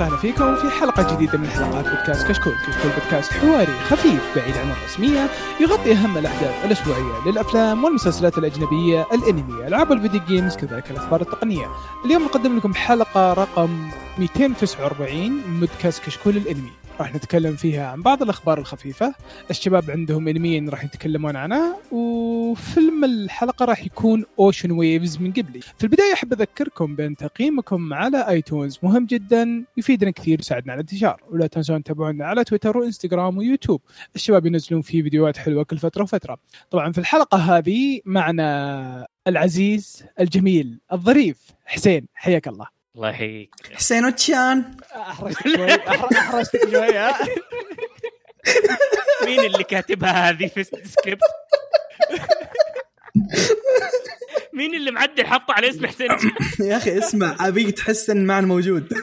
وسهلا فيكم في حلقة جديدة من حلقات بودكاست كشكول، كشكول بودكاست حواري خفيف بعيد عن الرسمية يغطي أهم الأحداث الأسبوعية للأفلام والمسلسلات الأجنبية، الأنمي، ألعاب الفيديو games كذلك الأخبار التقنية. اليوم نقدم لكم حلقة رقم 249 من بودكاست كشكول الأنمي. راح نتكلم فيها عن بعض الأخبار الخفيفة. الشباب عندهم انميين راح يتكلمون عنها وفيلم الحلقة راح يكون Ocean Waves من قبلي. في البداية أحب أذكركم بأن تقييمكم على iTunes مهم جدا يفيدنا كثير يساعدنا على الانتشار. ولا تنسون تتابعونا على تويتر وإنستغرام ويوتيوب. الشباب ينزلون فيه فيديوهات حلوة كل فترة وفترة. طبعا في الحلقة هذه معنا العزيز الجميل الظريف حسين حياك الله. الله يحييك. حسين وتشان احرجتك شوي احرجتك شوي ها؟ مين اللي كاتبها هذه في السكريبت؟ مين اللي معدل حطه على اسم حسين؟ يا أخي اسمع أبيك تحس إن معنا موجود.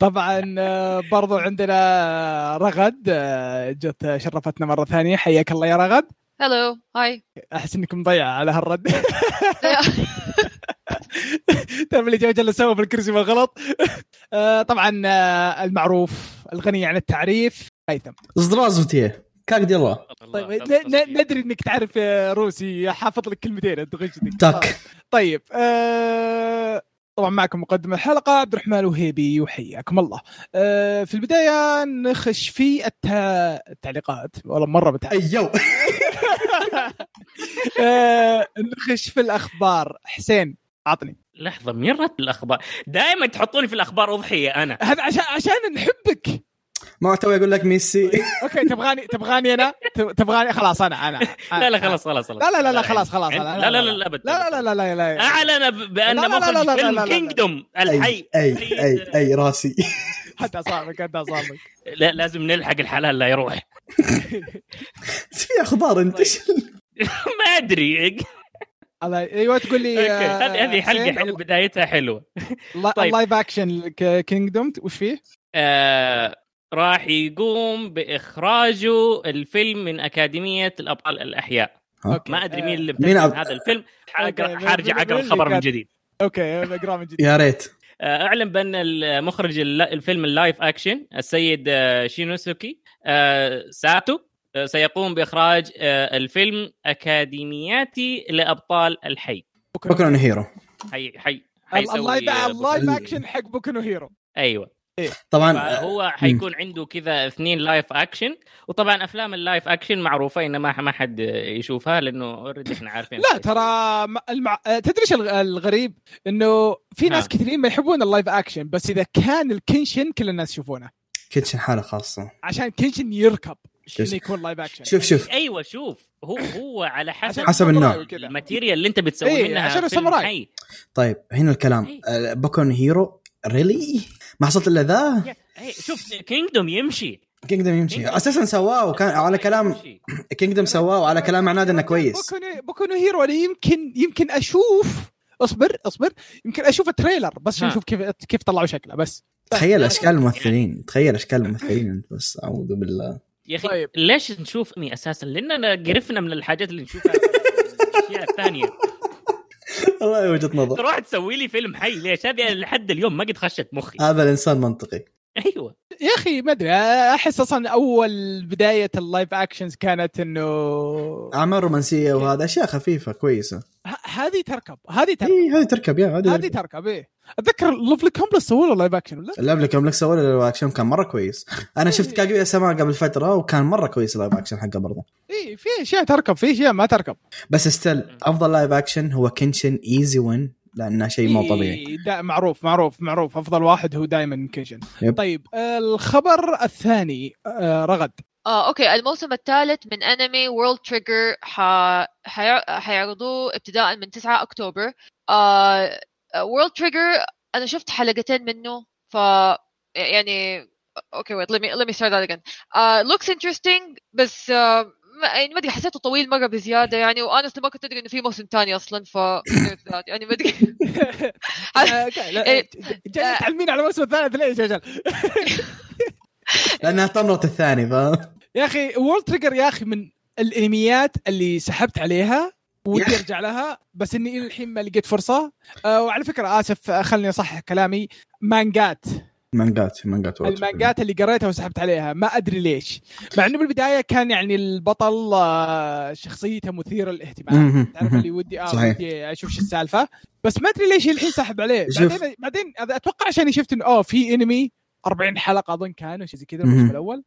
طبعا آه، برضو عندنا رغد آه، جت شرفتنا مرة ثانية. حياك الله يا رغد. هلو هاي أحس انك مضيعه على هالرد. تعرف اللي جاي سوا في الكرسي بالغلط آه، طبعا آه، المعروف الغني عن التعريف هيثم. زدرازوتيه كاك دي الله طيب ن- ن- ندري إنك تعرف آه، روسي. حافظ لك كلمتين أنت غشتك تاك طيب آه طبعا معكم مقدم الحلقة عبد الرحمن وهيبي وحياكم الله. آه في البداية نخش في. التعليقات. والله مرة بتعليق. ايو آه نخش في الأخبار. حسين عطني. لحظة مين رد الأخبار؟ دائما تحطوني في الأخبار أضحية أنا. هذا عشان عشان نحبك. ما تو يقول لك ميسي okay تبغاني تبغاني أنا تب- تبغاني خلاص أنا أنا لا لا خلاص خلاص خلاص لا لا لا لا خلاص خلاص لا لا لا لا لا لا لا لا لا لا لا اعلن ب- بان لا لا لا لا لا مخرج لا لا فيلم لا. كينجدوم الحي اي اي اي راسي حتى اصابك حتى اصابك لا لازم نلحق الحلال لا يروح في أخبار انت ما ادري الله أيوه تقول لي آه، هذه هذه حلقه بدايتها حلوة طيب. ال live action كينجدوم وش فيه؟ راح يقوم باخراجه الفيلم من أكاديمية الأبطال الأحياء. okay. ما أدري مين اللي مين أب- هذا الفيلم. حارجع أقرأ الخبر من جديد. okay بقرأ من جديد. يا ريت. آه، أعلن بأن المخرج الفيلم ال live action السيد آه، شينوسوكي آه، ساتو سيقوم بإخراج الفيلم أكاديميتي لأبطال الحي. بكرة. أنا هيرو. حي حي ال live ال live ال- أكشن حق بوكو هيرو. أيوه. طبعا فهو حيكون عنده كذا اثنين live action وطبعا أفلام ال live action معروفة ان ما ما حد يشوفها لأنه already إحنا عارفين لا ترى المع... آه، تدري إيش الغ- الغريب؟ إنه في ناس ها. كثيرين ما يحبون ال live action بس إذا كان الكينشن كل الناس يشوفونه. كينشن حالة خاصة. عشان كينشن يركب شوف- انه يكون live action شوف شوف. أيوه شوف. هو هو على حسب حسب النوع. ال material اللي أنت بتسوي إيه، منها. عشان فيلم الساموراي. حي. طيب هنا الكلام. أي. آه، بوكو هيرو؟ really؟ ما حصلت الا ذا إيه، شوف كينجدوم يمشي. كينجدم يمشي. أساسا سواه وكان على كلام يمشي. كينجدم سواه وعلى كلام عناد إنه كويس. بوكو no- بوكو نو هيرو أنا يمكن يمكن أشوف أصبر أصبر. يمكن أشوف ال trailer بس. نشوف كيف كيف طلعوا شكله بس. تخيل أشكال الممثلين تخيل أشكال الممثلين. بس أعوذ بالله. يا أخي طيب. ليش نشوف اني أساسا؟ لأننا قرفنا من الحاجات اللي نشوفها. الأشياء الثانية. والله وجهة نظر. تروح تسوي لي فيلم حي. ليش هذه لحد اليوم ما قد خشت مخي. هذا الإنسان منطقي. أيوه. يا أخي ما أدري أحس أصلا أول بداية ال live actions كانت إنه أعمال رومانسية وهذا أشياء خفيفة كويسة. ه- هذه تركب هذه تركب. اي هذه تركب يا هذه هذه تركب إيه. أتذكر لوفلي كومبلس سووا له live action ولا؟ لك لك سووا له اكشن كان مرة كويس. أنا شفت كاغويا سما قبل فترة وكان مرة كويس ال live action حقه برضه. إيه في أشياء تركب في أشياء ما تركب. بس still أفضل live action هو كينشن easy win لأنه شيء مو طبيعي. إيه دا معروف معروف معروف. أفضل واحد هو دائما كينشن. yep. طيب آه، الخبر الثاني آه، رغد. آه okay. الموسم الثالث من أنمي وورلد تريقر ح... حيعرضوه ابتداء من 9 أكتوبر. آه وورلد تريقر أنا شفت حلقتين منه ف يعني okay wait let me let me start that again. uh, looks interesting بس uh, ما يعني ما أدري حسيته طويل مرة بزيادة يعني و honest ما كنت أدري إنه في موسم ثاني أصلا ف يعني ما أدري آه، إيه. جاي تعلمين على الموسم الثالث ليش يا رجال؟ لأنها طمرت الثاني ف يا أخي وورلد تريقر يا أخي من الأنميات اللي سحبت عليها ودي. أرجع لها بس إني إلى الحين ما لقيت فرصة آه وعلى فكرة آسف خلني أصحح كلامي مانجات مانجات مانجات. المانجات اللي قريتها وسحبت عليها ما أدري ليش مع إنه بالبداية كان يعني البطل آه، شخصيته مثيرة للاهتمام. تعرف. اللي ودي آه صحيح. ودي أشوف شو السالفة بس ما أدري ليش الحين سحب عليه. بعدين بعدين أتوقع عشان شفت إنه أوه في انمي 40 حلقة أظن كان أو شيء زي كذا. الموسم الأول.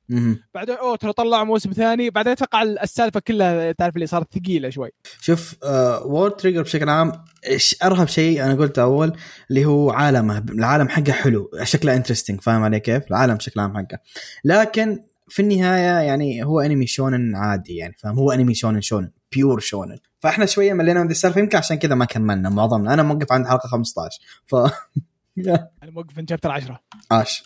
بعدين أوه ترى طلعوا موسم ثاني. بعدين أتوقع السالفة كلها تعرف اللي صارت ثقيلة شوي. شوف آه وورلد تريقر بشكل عام إيش أرهب شيء أنا قلته أول اللي هو عالمه العالم حقه حلو شكله interesting فاهم علي كيف؟ العالم بشكل عام حقه. لكن في النهاية يعني هو انمي شونين عادي يعني فاهم؟ هو انمي شونين شونين pure شونين فإحنا شوية ملينا من السالفة يمكن عشان كذا ما كملنا معظمنا. أنا موقف عند حلقة 15 ف أنا موقف من chapter 10 عاش.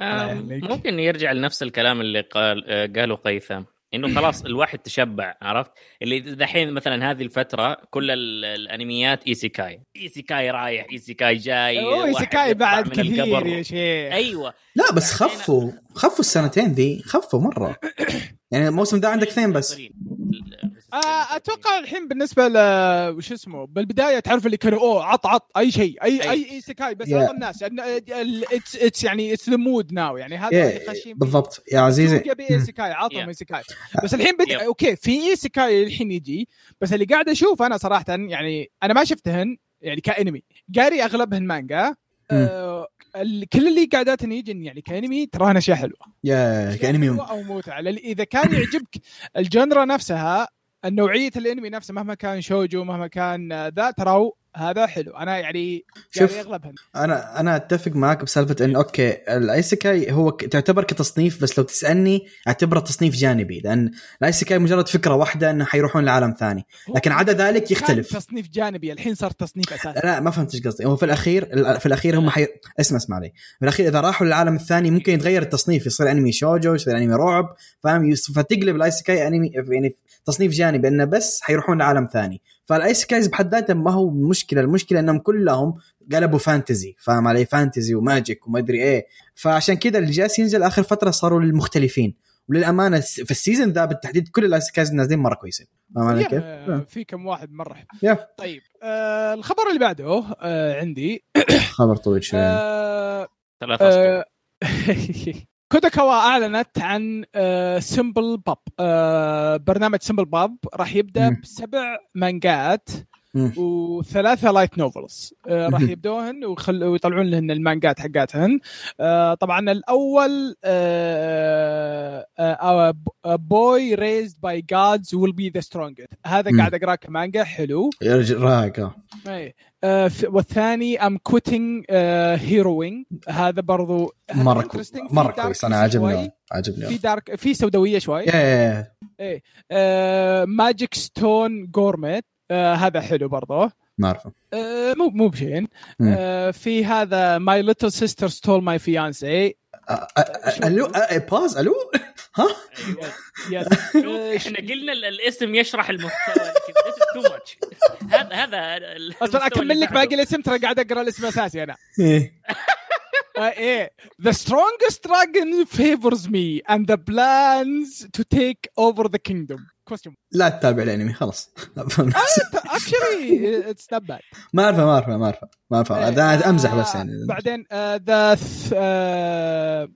آه،. ممكن يرجع لنفس الكلام اللي قال آه، قاله هيثم إنه خلاص الواحد تشبع عرفت؟ اللي دحين مثلا هذه الفترة كل ال- الأنميات إيسيكاي. إيسيكاي رايح إيسيكاي جاي أوه يطلع بعد كثير القبر. يا شيخ. أيوه. لا بس خفوا خفوا السنتين ذي خفوا مرة. يعني الموسم ذا عندك اثنين بس آه، أتوقع الحين بالنسبة ل وش اسمه بالبداية تعرف اللي كانوا أوه عط عط أي شيء أي أي. أي إيسيكاي بس Yeah. الناس it's it's يعني it's the mood now يعني هذا فيه. بالضبط يا عزيزي يبي إيسيكاي عطهم Yeah. إيسيكاي بس الحين بدا Yeah. okay في إيسيكاي الحين يجي بس اللي قاعد أشوف أنا صراحة يعني أنا ما شفتهن يعني كأنمي قاري أغلبهن مانجا آه كل اللي قاعدات يجي يعني كأنمي تراهن أشياء حلوة. يا كأنمي. حلوة أو متعه لأن إذا كان يعجبك ال genre نفسها النوعية الأنمي نفسه مهما كان شوجو مهما كان ذا ترى هذا حلو. أنا يعني شوف. أنا أنا أتفق معك بسالفة انه okay ال isekai هو ك- تعتبر كتصنيف بس لو تسألني أعتبره تصنيف جانبي لأن ال isekai مجرد فكرة واحدة إنه حيروحون لعالم ثاني. لكن عدا ذلك يختلف. كان تصنيف جانبي. الحين صار تصنيف أساسي. لا ما فهمت إيش قصدي. هو في الأخير في الأخير هم حي... اسمع اسمع لي. في الأخير إذا راحوا للعالم الثاني ممكن يتغير التصنيف. يصير أنمي shoujo يصير أنمي رعب فاهم؟ فتقلب ال isekai أنمي يعني تصنيف جانبي إنه بس حيروحون لعالم ثاني. فال isekais بحد ذاته ما هو مشكلة المشكلة إنهم كلهم قلبوا fantasy فاهم علي؟ fantasy و magic وما أدري إيه. فعشان كذا اللي جالس ينزل آخر فترة صاروا للمختلفين. وللأمانة في ال season ذا بالتحديد كل ال isekais نازلين مرة كويسين. فاهم علي كيف؟ yeah، في كم واحد مرة حلو. طيب آه الخبر اللي بعده آه عندي. خبر طويل شوي. آه. آه كادوكاوا أعلنت عن آه simulpub آه برنامج simulpub راح يبدأ. بسبع مانجات. وثلاثة light novels آه راح مهم. يبدوهن ويخل... ويطلعون لهن المانجات حقاتهن. آه طبعا الأول Boy Raised by Gods Will Be the Strongest هذا. قاعد أقرأه كمانجا حلو. يرجع رايق آه. اي آه والثاني ام Quitting Heroing هذا برضو مرة. كويس مرة كويس. أنا عجبني شوي. عجبني في dark في سوداوية شوي. yeah yeah yeah آه Magic Stone Gourmet آه هذا حلو برضه ما اعرفه آه مو مو بشين. آه في هذا My Little Sister Stole My Fiancé ألو؟ باز ألو؟ ها؟ yes شوف إحنا قلنا ال- الاسم يشرح المحتوى لكن this is too much. هذا هذا ال- أصلا أكمل لك. باقي الاسم ترى قاعد أقرأ الاسم الاساسي أنا. آه إيه The strongest dragon favors me and the plans to take over the kingdom question لا تتابع الانمي خلاص actually it's not bad ما اعرفه ما اعرفه ما اعرفه ما اعرفه أنا امزح بس آه، يعني بعدين uh, uh,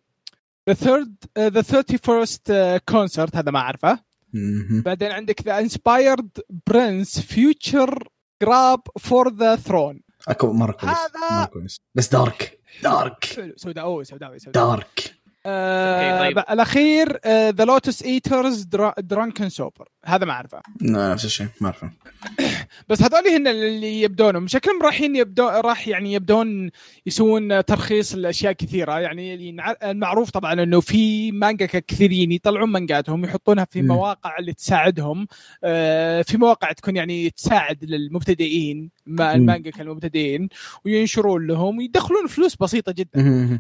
the third uh, the 31st uh, concert هذا ما اعرفه. بعدين عندك the inspired prince future grab for the throne اكو مره كويس هذا- مره كويس بس dark dark حلو، سوداوي سوداوي سوداوي dark آه طيب. الأخير The Lotus Eaters Drunk and Sober هذا ما أعرفه لا، نفس الشيء ما أعرفه بس هذول هن اللي يبدونهم شكلهم رايحين يبدون راح يعني يبدون يسوون ترخيص لأشياء كثيرة يعني المعروف طبعا إنه في مانجا كثيرين يطلعون مانجاتهم يحطونها في. مواقع اللي تساعدهم آه، في مواقع تكون يعني تساعد للمبتدئين. المانجا المبتدئين وينشرون لهم ويدخلون فلوس بسيطة جدا.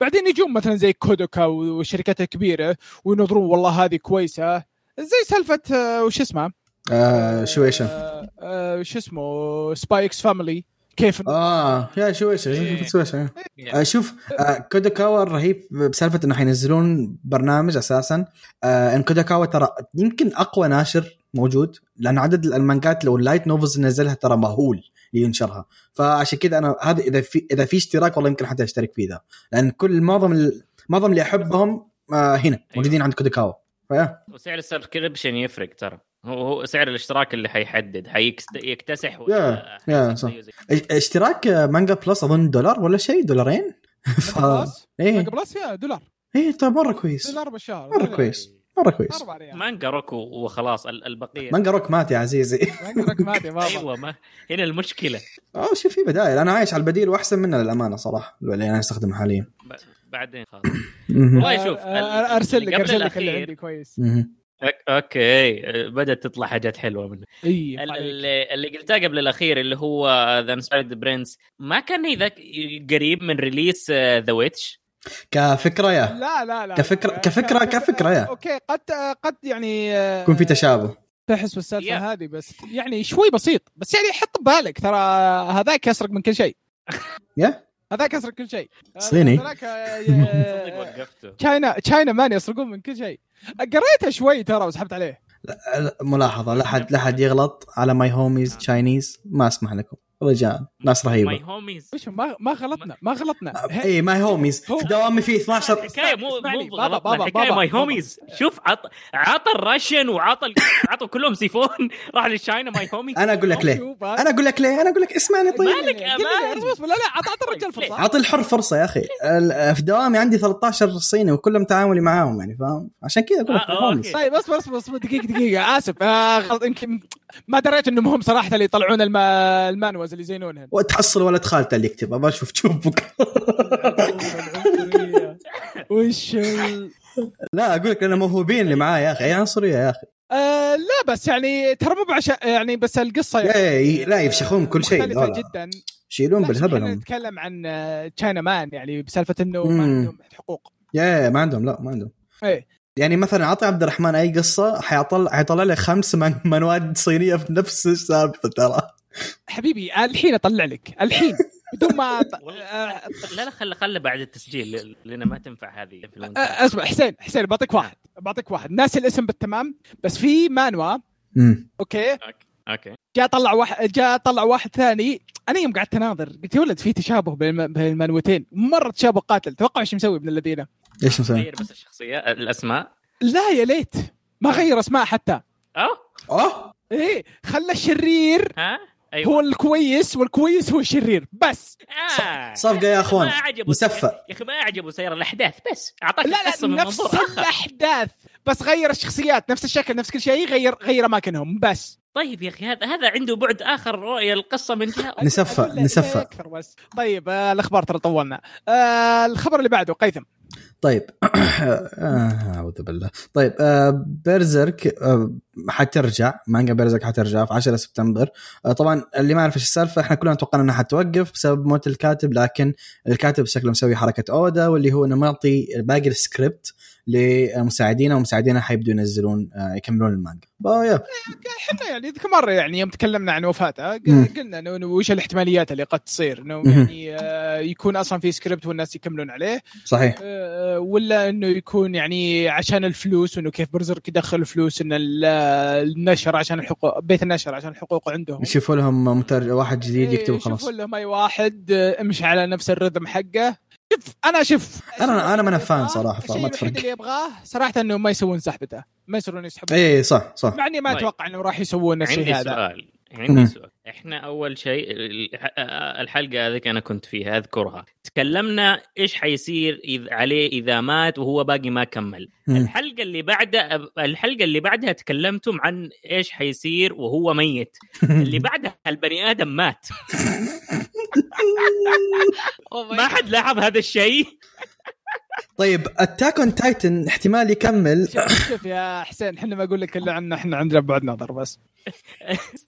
بعدين يجون مثلا زي كادوكاوا والشركات الكبيره وينظرون والله هذه كويسة. زي سالفة آه، وش اسمها آه شويشا آه، آه، شو اسمه؟ Spy x Family كيف؟ آه yeah شويشا إيه. شوف آه كادوكاوا رهيب بسالفة إنه حينزلون برنامج أساسا. آه ان كادوكاوا ترى يمكن أقوى ناشر موجود لأن عدد المانجات لو ال light novels اللي نزلها ترى مهول لينشرها فعشان كذا أنا هذا إذا في إذا في اشتراك والله يمكن حتى أشترك فيه ذا. لأن كل معظم ال- معظم اللي أحبهم آه هنا موجودين عند كادوكاوا. ف yeah؟ وسعر ال subscription يفرق ترى. هو هو سعر الاشتراك اللي حيحدد حيكتسح يا- yeah، صح. اشتراك آه، Manga Plus أظن دولار ولا شيء؟ دولارين؟ ف Plus؟ إيه. Manga Plus yeah دولار. إيه طيب مرة كويس. دولار بالشهر. مرة كويس. مرة كويس. Manga Rock وخلاص ال- البقية. Manga Rock مات يا عزيزي. Manga Rock مات يا بابا. أيوه ما هنا المشكلة. آه شوف في بدائل أنا عايش على البديل وأحسن منه للأمانة صراحة اللي أنا أستخدمه حاليا. بعدين خلاص. والله شوف، آه، آه، أرسل لك قبل أرسل لك اللي الأخير- عندي كويس. okay. بدأت تطلع حاجات حلوة منه. إي ال- اللي, اللي قلتها قبل الأخير اللي هو The Inspired Prince ما كان ذاك قريب من Release That Witch كفكرة yeah. لا لا لا. كفكرة- كفكرة- كفكرة yeah. okay قد قد يعني آه، يكون في تشابه. تحس بالسالفة. هذه بس يعني شوي بسيط. بس يعني حط ببالك ترى هذاك يسرق من كل شيء. yeah. هذاك يسرق كل شيء. صيني. هذاك صدق وقفته China Chinaman يسرقون من كل شيء. قريتها شوي ترى وسحبت عليه. ملاحظة لا حد لا حد يغلط على ماي هوميز تشاينيز ما أسمح لكم. رجال ناس ماي رهيبة. هوميز وش ما ما غلطنا ما غلطنا. اي ماي هوميز هو- في دوامي فيه 12 الحكاية مو مو بابا، بابا، الحكاية بابا، ماي. هوميز شوف عط عطى الراشن وعطى عطوا كلهم سيفون. راح للشاينا ماي هوميز أنا أقول لك ليه. أنا أقول لك ليه. أنا أقول لك اسمعني طيب. مالك لا لا اعط اعط الرجال فرصة. اعطي الحر فرصة يا أخي. ال- في دوامي عندي 13 صيني وكلهم تعاملي معاهم يعني فاهم؟ عشان كذا أقول لك آه، هوميز أوكي. طيب اصبر اصبر اصبر دقيقة دقيقة. آسف. آه يمكن ما دريت انهم هم صراحة اللي يطلعون الما... المانوز اللي يزينونها وتحصل ولد خالته اللي يكتب ابى أشوف تشوف بكرة. وش ال... لا أقول لك لأن موهوبين اللي معاه يا أخي. اي عنصرية يا أخي. آه لا بس يعني ترى مو يعني بس القصة يعني لا يفشخون كل شيء. مختلفة ذولا. جدا. يشيلون بالهبل نتكلم عن تشاينا مان يعني بسالفة إنه. ما عندهم حقوق. yeah ما عندهم لا ما عندهم. إيه. يعني مثلا عطي عبد الرحمن أي قصة حيطلع حيطلع لك خمس من- مانهوات صينية في نفس السالفة ترى. حبيبي الحين أطلع لك. الحين بدون ما والله. آه، لا لا خله خله بعد التسجيل لأن ما تنفع هذه المونتاج. آه، اسمع حسين حسين بعطيك واحد بعطيك واحد. ناسي الاسم بالتمام بس في مانهوا. okay. okay جاء طلع واحد جاء طلع واحد ثاني. أنا يوم قعدت أناظر قلت يا ولد في تشابه بين المانوتين. مرة تشابه قاتل. توقع إيش مسوي ابن الذين؟ إيش مسوي؟ غير بس الشخصية الأسماء. لا يا ليت. ما غير أسماء حتى. آه. اوه إيه خلى الشرير. ها؟ أيوه. هو الكويس والكويس هو الشرير بس. آه. صفقة يا أخوان مسفى يا أخي ما عجبه سير الأحداث بس أعطاك لا لا نفس الأحداث بس غير الشخصيات نفس الشكل نفس كل شيء غير غير أماكنهم بس. طيب يا أخي هذا هذا عنده بعد آخر رؤية القصة من جهة. لك نسفى أكثر بس. طيب آه الأخبار ترى طولنا. آه الخبر اللي بعده قيثم. طيب. آه، أعوذ بالله. طيب آه بيرزرك آه حترجع. مانجا بيرزرك حترجع في 10 سبتمبر. آه طبعا اللي ما يعرف إيش السالفة إحنا كلنا توقعنا إنها حتوقف بسبب موت الكاتب لكن الكاتب شكله مسوي حركة أودا واللي هو انه معطي باقي السكريبت. لمساعدينه ومساعدينه حيبدوا ينزلون آه يكملون المانجا فيا إحنا يعني ذيك مرة يعني يوم تكلمنا عن وفاته مم. قلنا انه إنه وش الاحتماليات اللي قد تصير إنه. يعني آه، يكون أصلا في سكريبت والناس يكملون عليه صحيح آه، ولا إنه يكون يعني عشان الفلوس وانه كيف Berserk يدخل فلوس إن ال- النشر عشان الحقوق بيت النشر عشان الحقوق عندهم يشوفوا لهم. واحد جديد يكتب إيه، خلاص يشوفوا لهم أي واحد آه، امشي على نفس ال rhythm حقه شوف أنا شوف أنا- أنا ما أنا فان يبغاه، صراحة، الشيء فما تفرق. اللي يبغاه صراحة إنه ما يسوون سحبته ما يصيرون يسحبون اي صح صح مع إني ما طيب. أتوقع إنه راح يسوون الشيء عندي هذا سؤال مم. عندي سؤال. إحنا أول شيء الحلقة هذيك أنا كنت فيها أذكرها. تكلمنا إيش حيصير إذ عليه إذا مات وهو باقي ما كمل. الحلقة اللي بعدها الحلقة اللي بعدها تكلمتم عن إيش حيصير وهو ميت. اللي بعدها البني آدم مات. ما. حد لاحظ هذا الشيء. طيب Attack on Titan احتمال يكمل. شوف شوف يا حسين إحنا ما أقول لك إلا عنا إحنا عندنا بعد نظر بس.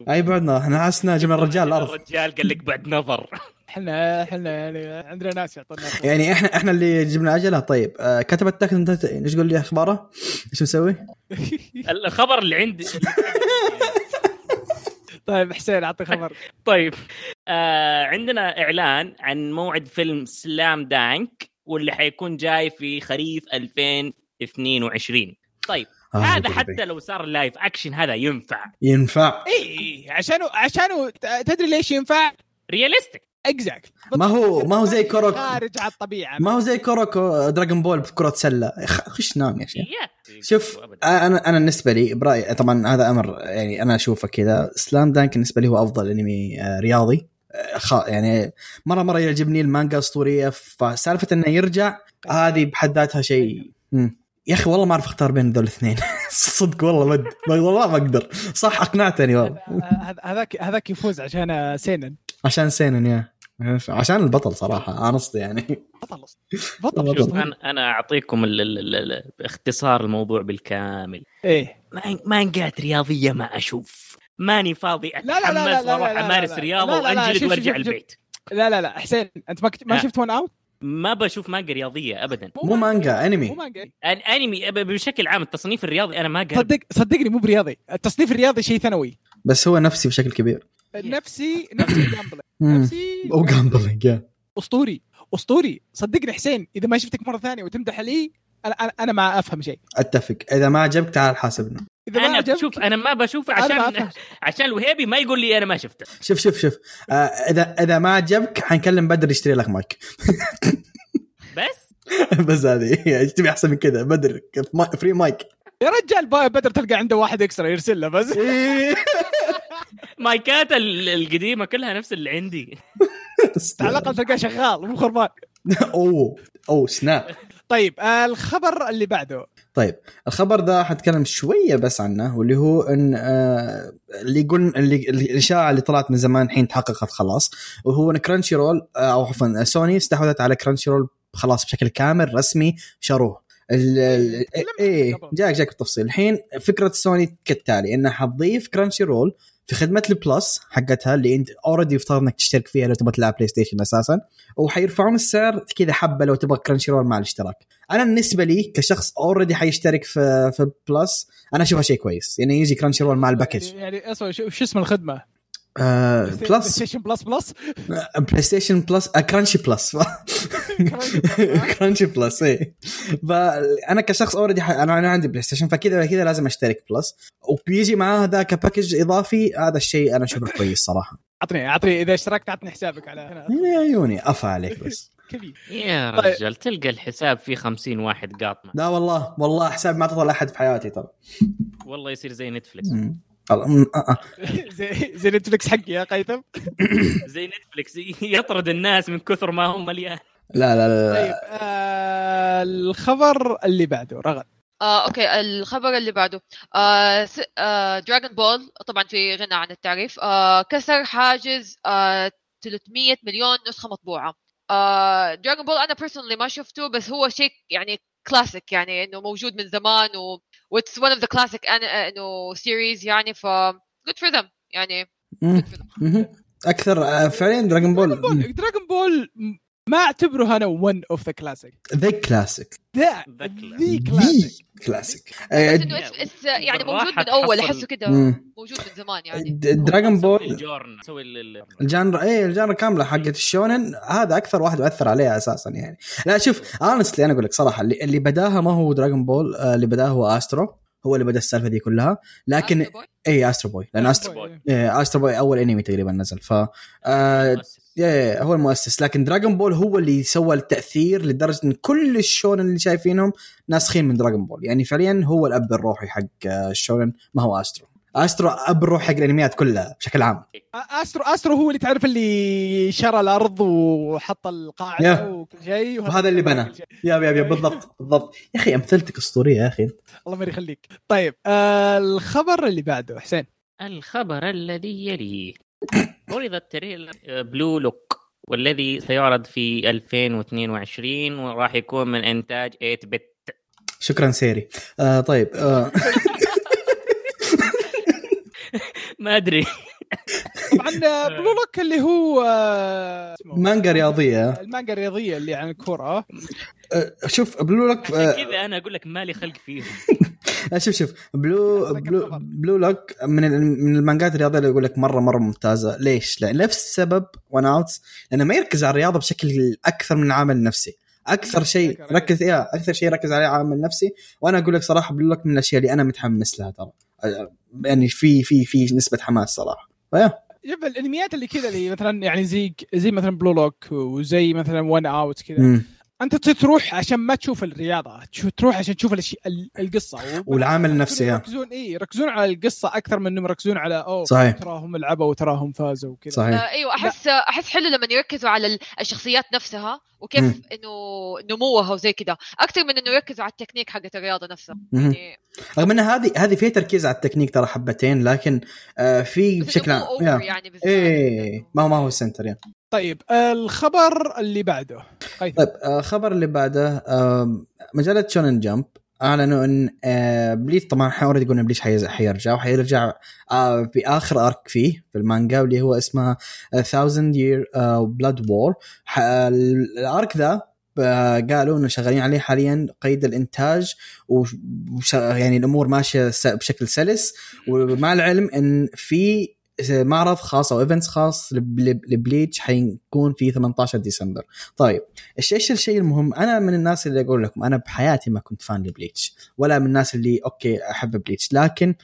أي بعدنا إحنا حاسنا جمع الرجال الأرض. الرجال قال لك بعد نظر. إحنا إحنا يعني عندنا ناس يعطونا. يعني إحنا إحنا اللي جبنا عجله طيب آه كتب Attack on Titan إيش تقول لي أخباره؟ إيش مسوي؟ الخبر اللي عندي. طيب حسين أعطي خبر. طيب آه عندنا إعلان عن موعد فيلم Slam Dunk واللي حيكون جاي في خريف 2022 طيب هذا حتى لو صار live action هذا ينفع. ينفع. اي عشانه ت- تدري ليش ينفع؟ realistic exact ما هو ما هو زي Kuroko خارج على الطبيعة. ما هو زي Kuroko Dragon Ball بكرة سلة خش نام يا شيخ. شوف. أنا أنا بالنسبة لي برايي طبعا هذا أمر يعني أنا أشوفه كذا. Slam Dunk بالنسبة لي هو أفضل أنمي آه، رياضي. آه، يعني مرة مرة يعجبني المانجا اسطوريه فسالفة إنه يرجع هذه بحد ذاتها شيء. يا أخي والله ما أعرف أختار بين ذول الاثنين. صدق والله ما أد- والله ما أقدر. صح أقنعتني والله. هذا- هذاك هذاك يفوز عشان سينن. عشان سينن يا. عشان البطل صراحة أنا قصدي يعني. بطل بطل بطل. شوف. أنا أنا أعطيكم ال- ال- ال- ال- باختصار الموضوع بالكامل. إيه. مان- مانجات رياضية ما أشوف. ماني فاضي لا- لا- لا- لا- أتحمس وأروح أمارس. رياضة وأنجلد وأرجع. البيت. لا لا لا حسين أنت ما ما آه. شفت One Outs ما بشوف مانجا رياضية ابدا. مو مانجا. أنمي. مو مانجا. الانمي أب- بشكل عام التصنيف الرياضي أنا ما قرب صدق صدقني مو برياضي. التصنيف الرياضي شيء ثانوي. بس هو نفسي بشكل كبير. نفسي نفسي gambling. نفسي وجامبلينج يا أسطوري. أسطوري. صدقني حسين إذا ما شفتك مرة ثانية وتمدح لي أنا أنا, أنا ما أفهم شيء. أتفق. إذا ما عجبك تعال حاسبنا. إذا ما أنا عجبك شوف أنا ما بشوفه أنا ما عشان. عشان الوهيبي ما يقول لي أنا ما شفته. شوف شوف شوف. آه اذا إذا ما عجبك حنكلم بدر يشتري لك مايك. بس؟ بس هذه إيش تبي أحسن من كذا؟ بدر ما- free mic. يا رجال بدر تلقى عنده واحد extra يرسل له بس. مايكات ال- القديمة كلها نفس اللي عندي. على الأقل تلقاه شغال مو خربان. أوه أوه snap. طيب الخبر اللي بعده. طيب الخبر ده حتكلم شوية بس عنه واللي هو إن آه اللي يقول اللي الإشاعة اللي طلعت من زمان الحين تحققت خلاص وهو إن Crunchyroll آه، أو عفوا سوني استحوذت على Crunchyroll خلاص بشكل كامل رسمي شروه. إيه. جاك جاك بالتفصيل. الحين فكرة سوني كالتالي إنها حتضيف Crunchyroll في خدمة ال Plus حقتها اللي انت already يفترض انك تشترك فيها لو تبغى تلعب بلاي ستيشن أساسا وحيرفعون السعر كذا حبة لو تبغى Crunchyroll مع الاشتراك. أنا بالنسبة لي كشخص already حيشترك في في Plus أنا أشوفها شيء كويس. يعني يجي Crunchyroll مع ال package. يعني, شو شو اسم الخدمة؟ آه بلاي Plus. ستيشن Plus Plus؟ بلاي ستيشن Plus آه Crunchy Plus. Crunchy Plus إيه. فأنا كشخص already أنا أنا عندي بلاي ستيشن فكذا كذا لازم أشترك Plus. وبيجي معاه ذاك package إضافي هذا الشيء أنا اشوفه كويس صراحة. اعطني اعطني إذا اشتركت اعطني حسابك على هنا. يا عيوني افا عليك بس. كبير. يا طيب. رجال تلقى الحساب فيه خمسين واحد قاطمة. لا والله والله حساب ما اعطى لاحد في حياتي ترى. والله يصير زي نتفلكس آه، آه. زي زي نتفلكس حقي يا هيثم. زي نتفلكس يطرد الناس من كثر ما هم مليان لا لا لا, طيب لا. آه الخبر اللي بعده رغد. آه، okay الخبر اللي بعده. آه، آه، Dragon Ball طبعا في غنى عن التعريف. آه، كسر حاجز آه، 300 مليون نسخة مطبوعة. آه، Dragon Ball أنا personally ما شفته بس هو شيء يعني كلاسيك يعني إنه موجود من زمان و و it's one of the classic إنه series يعني ف good for them يعني مم. good for them مهم. أكثر آه، فعليا Dragon Ball Dragon Ball ما أعتبره أنا one of the classic the classic the The classic. the classic classic يعني موجود من أول أحسه كده مم. موجود من زمان يعني. Dragon Ball الجورن سوي ال- ال- ال genre إيه ال genre كاملة حقت الشونن. هذا أكثر واحد اثر عليها أساسا يعني. لا شوف honestly أنا أقول لك صراحة اللي, اللي بداها ما هو Dragon Ball آه، اللي بداها هو Astro هو اللي بدأ السالفة دي كلها. لكن Astro Boy؟ اي Astro Boy لأن Astro Boy. إيه Astro Boy أول انمي تقريبا نزل. ف آه. يا- يا هو المؤسس. لكن Dragon Ball هو اللي سوى التأثير لدرجة إن كل الشونن اللي شايفينهم ناسخين من Dragon Ball يعني فعليا هو الأب الروحي حق آه، الشونن ما هو Astro Astro أب الروح حق الأنميات كلها بشكل عام. Astro Astro هو اللي تعرف اللي شرى الأرض وحط القاعدة يا. وكل شيء وهذا اللي بنى. يا يا يا بالضبط بالضبط. يا أخي أمثلتك أسطورية يا أخي. الله ما يخليك. طيب آه الخبر اللي بعده حسين. الخبر الذي يليه. عرض ال trailer Blue Lock والذي سيعرض في 2022 وراح يكون من إنتاج 8 bit شكرا Siri. آه طيب آه. ما أدري. طبعا آه، Blue Lock اللي هو آه، مانجا رياضية. المانجا الرياضية اللي عن الكرة. آه شوف Blue Lock آه كذا أنا أقول لك مالي خلق فيهم. آه، شوف شوف Blue Blue؟ Blue Lock من ال- من المانجات الرياضية اللي أقول لك مرة مرة ممتازة. ليش؟ لأن نفس السبب One Outs لأنه ما يركز على الرياضة بشكل أكثر من العامل النفسي. أكثر شيء ركز يا أكثر شيء ركز عليه عامل نفسي. وأنا أقول لك صراحة بقول لك من الأشياء اللي أنا متحمس لها ترى. آه، يعني في في في نسبة حماس صراحة. ف yeah. شوف الأنميات اللي كذا اللي مثلا يعني زي زي مثلا Blue Lock وزي مثلا One Out كذا. أنت تروح عشان ما تشوف الرياضة تروح عشان تشوف الاشياء ال- القصة والعامل النفسي،. يركزون اي يركزون على القصة أكثر من إنهم يركزون على أوه صحيح. تراهم لعبوا وتراهم فازوا وكذا صحيح آه إيوه احس أحس حلو لما يركزوا على ال- الشخصيات نفسها وكيف مم. إنه نموها وزي كذا أكثر من إنه يركزوا على التكنيك حقت الرياضة نفسها. يعني رغم إن هذه هذه فيها تركيز على التكنيك ترى حبتين لكن آه في بشكل عام. يعني إيه ما هو ما هو ال center يعني طيب الخبر اللي بعده هيثم. طيب آه، خبر اللي بعده مجلة Shonen Jump أعلنوا إن آه، Bleach طبعا already قلنا Bleach حيز- حيرجع وحيرجع آه، في آخر arc فيه في المانجا واللي هو اسمه 1000 Year Blood War ال arc ذا قالوا إنه شغالين عليه حاليا قيد الإنتاج وش- يعني الأمور ماشية بشكل سلس ومع العلم إن في معرض خاص أو events خاص لب- لب- ل Bleach حيكون في 18 ديسمبر. طيب إيش الشيء المهم؟ أنا من الناس اللي أقول لكم أنا بحياتي ما كنت fan ل Bleach ولا من الناس اللي okay أحب Bleach. لكن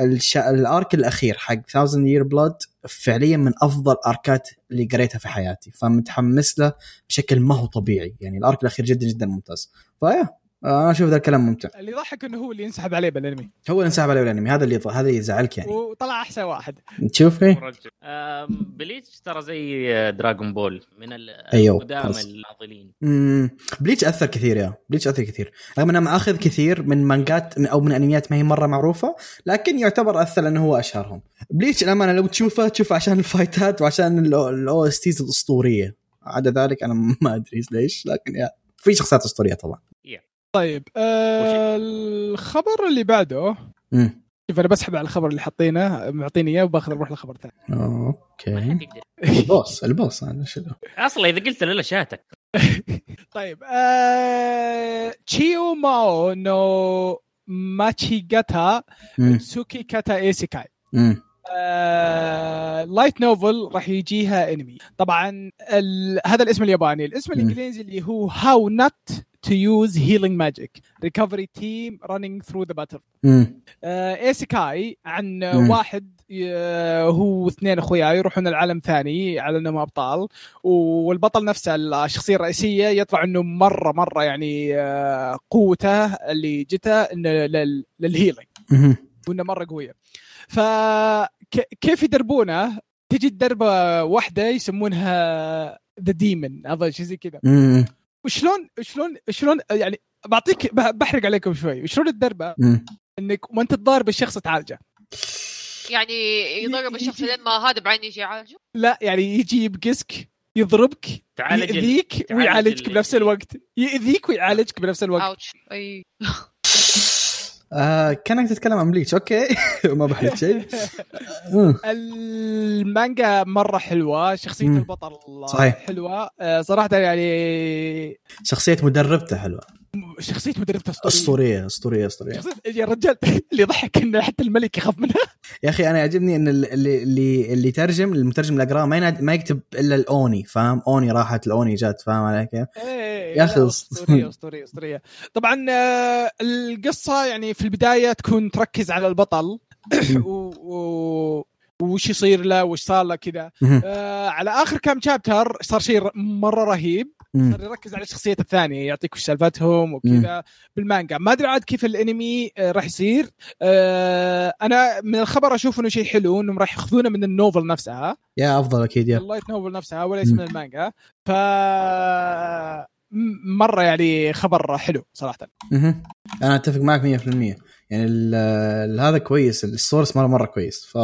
الش... ال arc الأخير حق 1000 يير بلاد فعليا من أفضل أركات اللي قريتها في حياتي. فمتحمس له بشكل ما هو طبيعي. يعني ال arc الأخير جدا جدا ممتاز. ف yeah. أنا أشوف ذا الكلام ممتع. اللي يضحك إنه هو اللي ينسحب عليه بالأنمي. هو اللي انسحب عليه الانمي هذا اللي هذا اللي يزعلك يعني. وطلع أحسن واحد. تشوف؟ إيه. Bleach ترى زي Dragon Ball من ال- أيوه، القدام خلاص. الناضلين مم. Bleach أثر كثير yeah Bleach أثر كثير. رغم إنه ماخذ كثير من مانجات أو من أنميات ما هي مرة معروفة لكن يعتبر أثر لأنه هو أشهرهم. Bleach الأمانة لو تشوفه تشوفه عشان الفايتات وعشان ال OSTs الأسطورية. عدا ذلك أنا ما أدري ليش لكن yeah في شخصيات أسطورية طبعا. طيب آه الخبر اللي بعده. شوف أنا بسحب على الخبر اللي حاطينه معطيني إياه وباخذ أروح لخبر ثاني. أوكي. البوس البوس هذا شنو أصلا إذا قلت له شاتك. طيب آه... تشيو ماو نو ماتشيغاتا مم. تسوكي كاتا ايسيكاي. آه... لايت نوفل راح يجيها انمي طبعا ال... هذا الاسم الياباني الاسم. الإنجليزي اللي هو هاو نوت to use healing magic recovery team running through the battle مم. آه، isekai عن مم. واحد آه، هو واثنين اخويا يروحون العالم ثاني على أنهم أبطال والبطل نفسه الشخصية الرئيسية يطلع إنه مرة مرة يعني آه، قوته اللي جته إنه لل- لل healing. وإنه مرة قوية فكيف يدربونه؟ تجي الدربه واحدة يسمونها the demon اظن شيء زي كذا. وشلون شلون شلون يعني بعطيك بحرق عليكم شوي. وشلون الدربه مم. إنك وأنت تضارب الشخص تعالجه. يعني يضرب الشخص لما هذا بعدين يجي يعالجه؟ لا يعني يجي يبقسك يضربك تعالج ال- يأذيك تعالج ويعالجك ال- بنفس الوقت. يأذيك ويعالجك بنفس الوقت. ouch. أي. آه كأنك تتكلم عن Bleach okay ما بحرق شيء. المانجا مرة حلوة شخصية مم. البطل صحيح. حلوة آه، صراحة يعني شخصية مدربته حلوة شخصية مدربته أسطورية. أسطورية أسطورية أسطورية. شخصية يا رجال اللي يضحك انه حتى الملك يخاف منها. يا أخي أنا يعجبني إن اللي اللي اللي ترجم المترجم اللي أقرأه ما يناد- ما يكتب إلا الأوني فاهم؟ أوني راحت الأوني جات فاهم علي كيف؟ إيه، يا أخي لا، أس- أسطورية أسطورية أسطورية. طبعا آه، القصة يعني في البداية تكون تركز على البطل. و... وش يصير له وش صار له كذا. آه على آخر كم chapter صار شيء مرة رهيب. صار يركز على الشخصيه الثانية يعطيك وش سالفتهم وكذا بالمانجا. ما أدري عاد كيف الانمي آه راح يصير. آه أنا من الخبر أشوف إنه شيء حلو إنهم راح يأخذونه من ال novel نفسها. yeah أفضل أكيد yeah. ال light novel نفسها وليس. من المانجا. ف مرة يعني خبر حلو صراحة. أنا أتفق معك 100% يعني هذا كويس السورس مرة مرة كويس. ف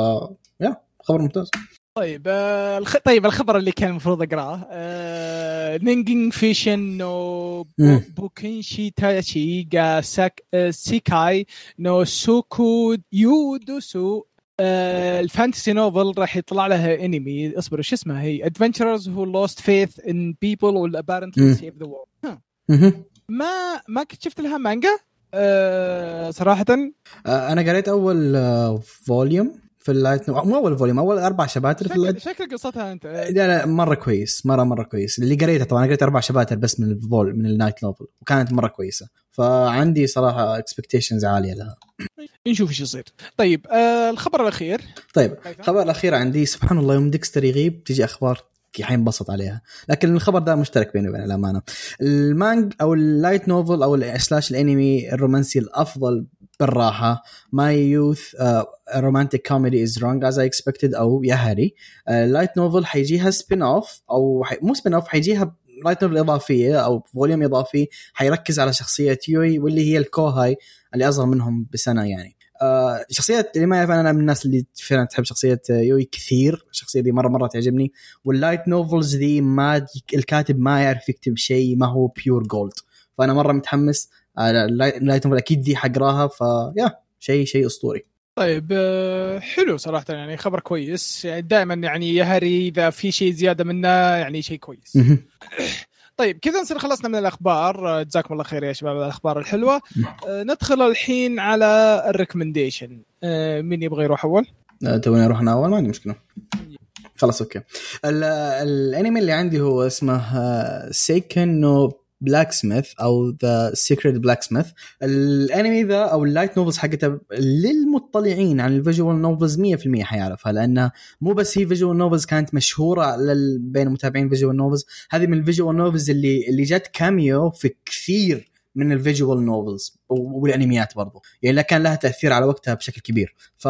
يا خبر ممتاز. طيب آه الخ... طيب الخبر اللي كان المفروض أقرأه آه نينجينج فيشن نو مم. بوكينشي تاشي جا ساك آه سيكاي نو سوكو يودوسو آه الفانتسي نوفل راح يطلع لها انمي. اصبروا شو اسمها هي؟ ادفنتشرز هو لوست فيث ان بيبل ويل ابارنتلي. سيف ذا وورلد. ما ما كنت شفت لها مانجا آه صراحة. آه، أنا قريت أول آه، فوليوم في اللايت مو أول فوليوم أول أربع شباتر في اللايت شكل قصتها أنت. لا لا مرة كويس مره مرة كويس. اللي قريته طبعا قريت أربع شباتر بس من الفول من النايت نوفل وكانت مرة كويسة. فعندي صراحة اكسبكتيشنز عالية لها. نشوف إيش يصير. طيب آه الخبر الأخير. طيب هيثم؟ الخبر الأخير عندي سبحان الله يوم ديكستر يغيب تجي أخبار حينبسط عليها. لكن الخبر ده مشترك بيني وبين الأمانة. المانج أو ال light novel أو slash الأنمي الرومانسي الأفضل بالراحة. My Youth Romantic Comedy Is Wrong As I Expected أو Yahari. ال light novel حيجيها spin off أو حي... مو spin off حيجيها light novel إضافية أو volume إضافي. حيركز على شخصية يوي واللي هي ال kohai اللي أصغر منهم بسنة يعني. آه، شخصية اللي ما يعرف أنا من الناس اللي فعلا تحب شخصية يوي كثير. الشخصية دي مرة مرة تعجبني. وال light novels دي ما الكاتب ما يعرف يكتب شيء ما هو pure gold فأنا مرة متحمس. ال light ال light novel أكيد دي حقراها فيا شيء شيء أسطوري. طيب آه، حلو صراحة يعني خبر كويس. يعني دائما يعني يا هري إذا في شيء زيادة منه يعني شيء كويس. طيب كذا نصير خلصنا من الأخبار. آه، جزاكم الله خير يا شباب على الأخبار الحلوة. آه، ندخل الحين على ال recommendation. آه، مين يبغى يروح أول؟ آه، توني أروح أنا أول؟ ما عندي مشكلة. خلاص okay. ال- الأنمي اللي عندي هو اسمه Seiken no Blacksmith أو The Sacred Blacksmith الأنمي ذا أو ال light novels حقته للمطلعين عن ال visual novels 100% حيعرفها لانها مو بس هي visual novels كانت مشهورة بين متابعين visual novels هذه من ال visual novels اللي اللي جت cameo في كثير من ال visual novels والانميات برضو. يعني كان لها تأثير على وقتها بشكل كبير. ف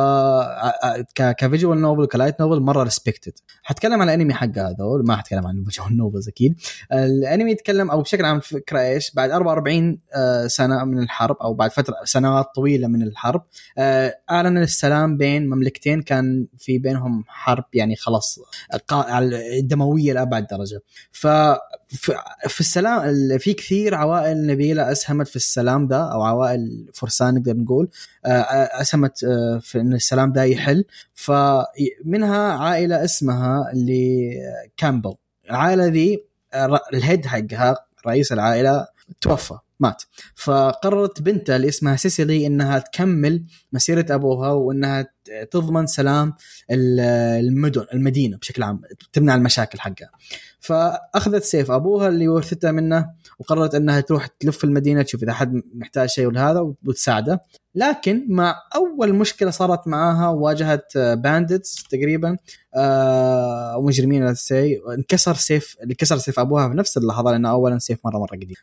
ك visual novel ك light novel مرة respected حتكلم عن الانمي حق هذول؟ ما حتكلم عن ال visual novels أكيد. الانمي يتكلم أو بشكل عام الفكرة إيش؟ بعد 44 آه، سنة من الحرب أو بعد فترة سنوات طويلة من الحرب آه، أعلن السلام بين مملكتين. كان في بينهم حرب يعني خلاص دمويه لأبعد درجة. ف في- السلام ال- في كثير عوائل نبيله أسهمت في السلام ده أو عوائل فرسان نقدر نقول آه، آه، أسهمت آه، في إن السلام ده يحل. فمنها عائلة اسمها اللي Campbell. العائلة ذي ال head حقها رئيس العائلة توفى. مات. فقررت بنتها اللي اسمها Cecily إنها تكمل مسيرة أبوها وإنها تضمن سلام ال- المدن المدينة بشكل عام تمنع المشاكل حقها. فأخذت سيف أبوها اللي ورثته منه وقررت إنها تروح تلف المدينة تشوف إذا حد محتاج شيء ولا هذا وتساعده. لكن مع أول مشكلة صارت معاها واجهت bandits تقريبا آه، أو مجرمين لا سي انكسر سيف اللي كسر سيف أبوها في نفس اللحظة لأنه اولا سيف مره مرة قديم.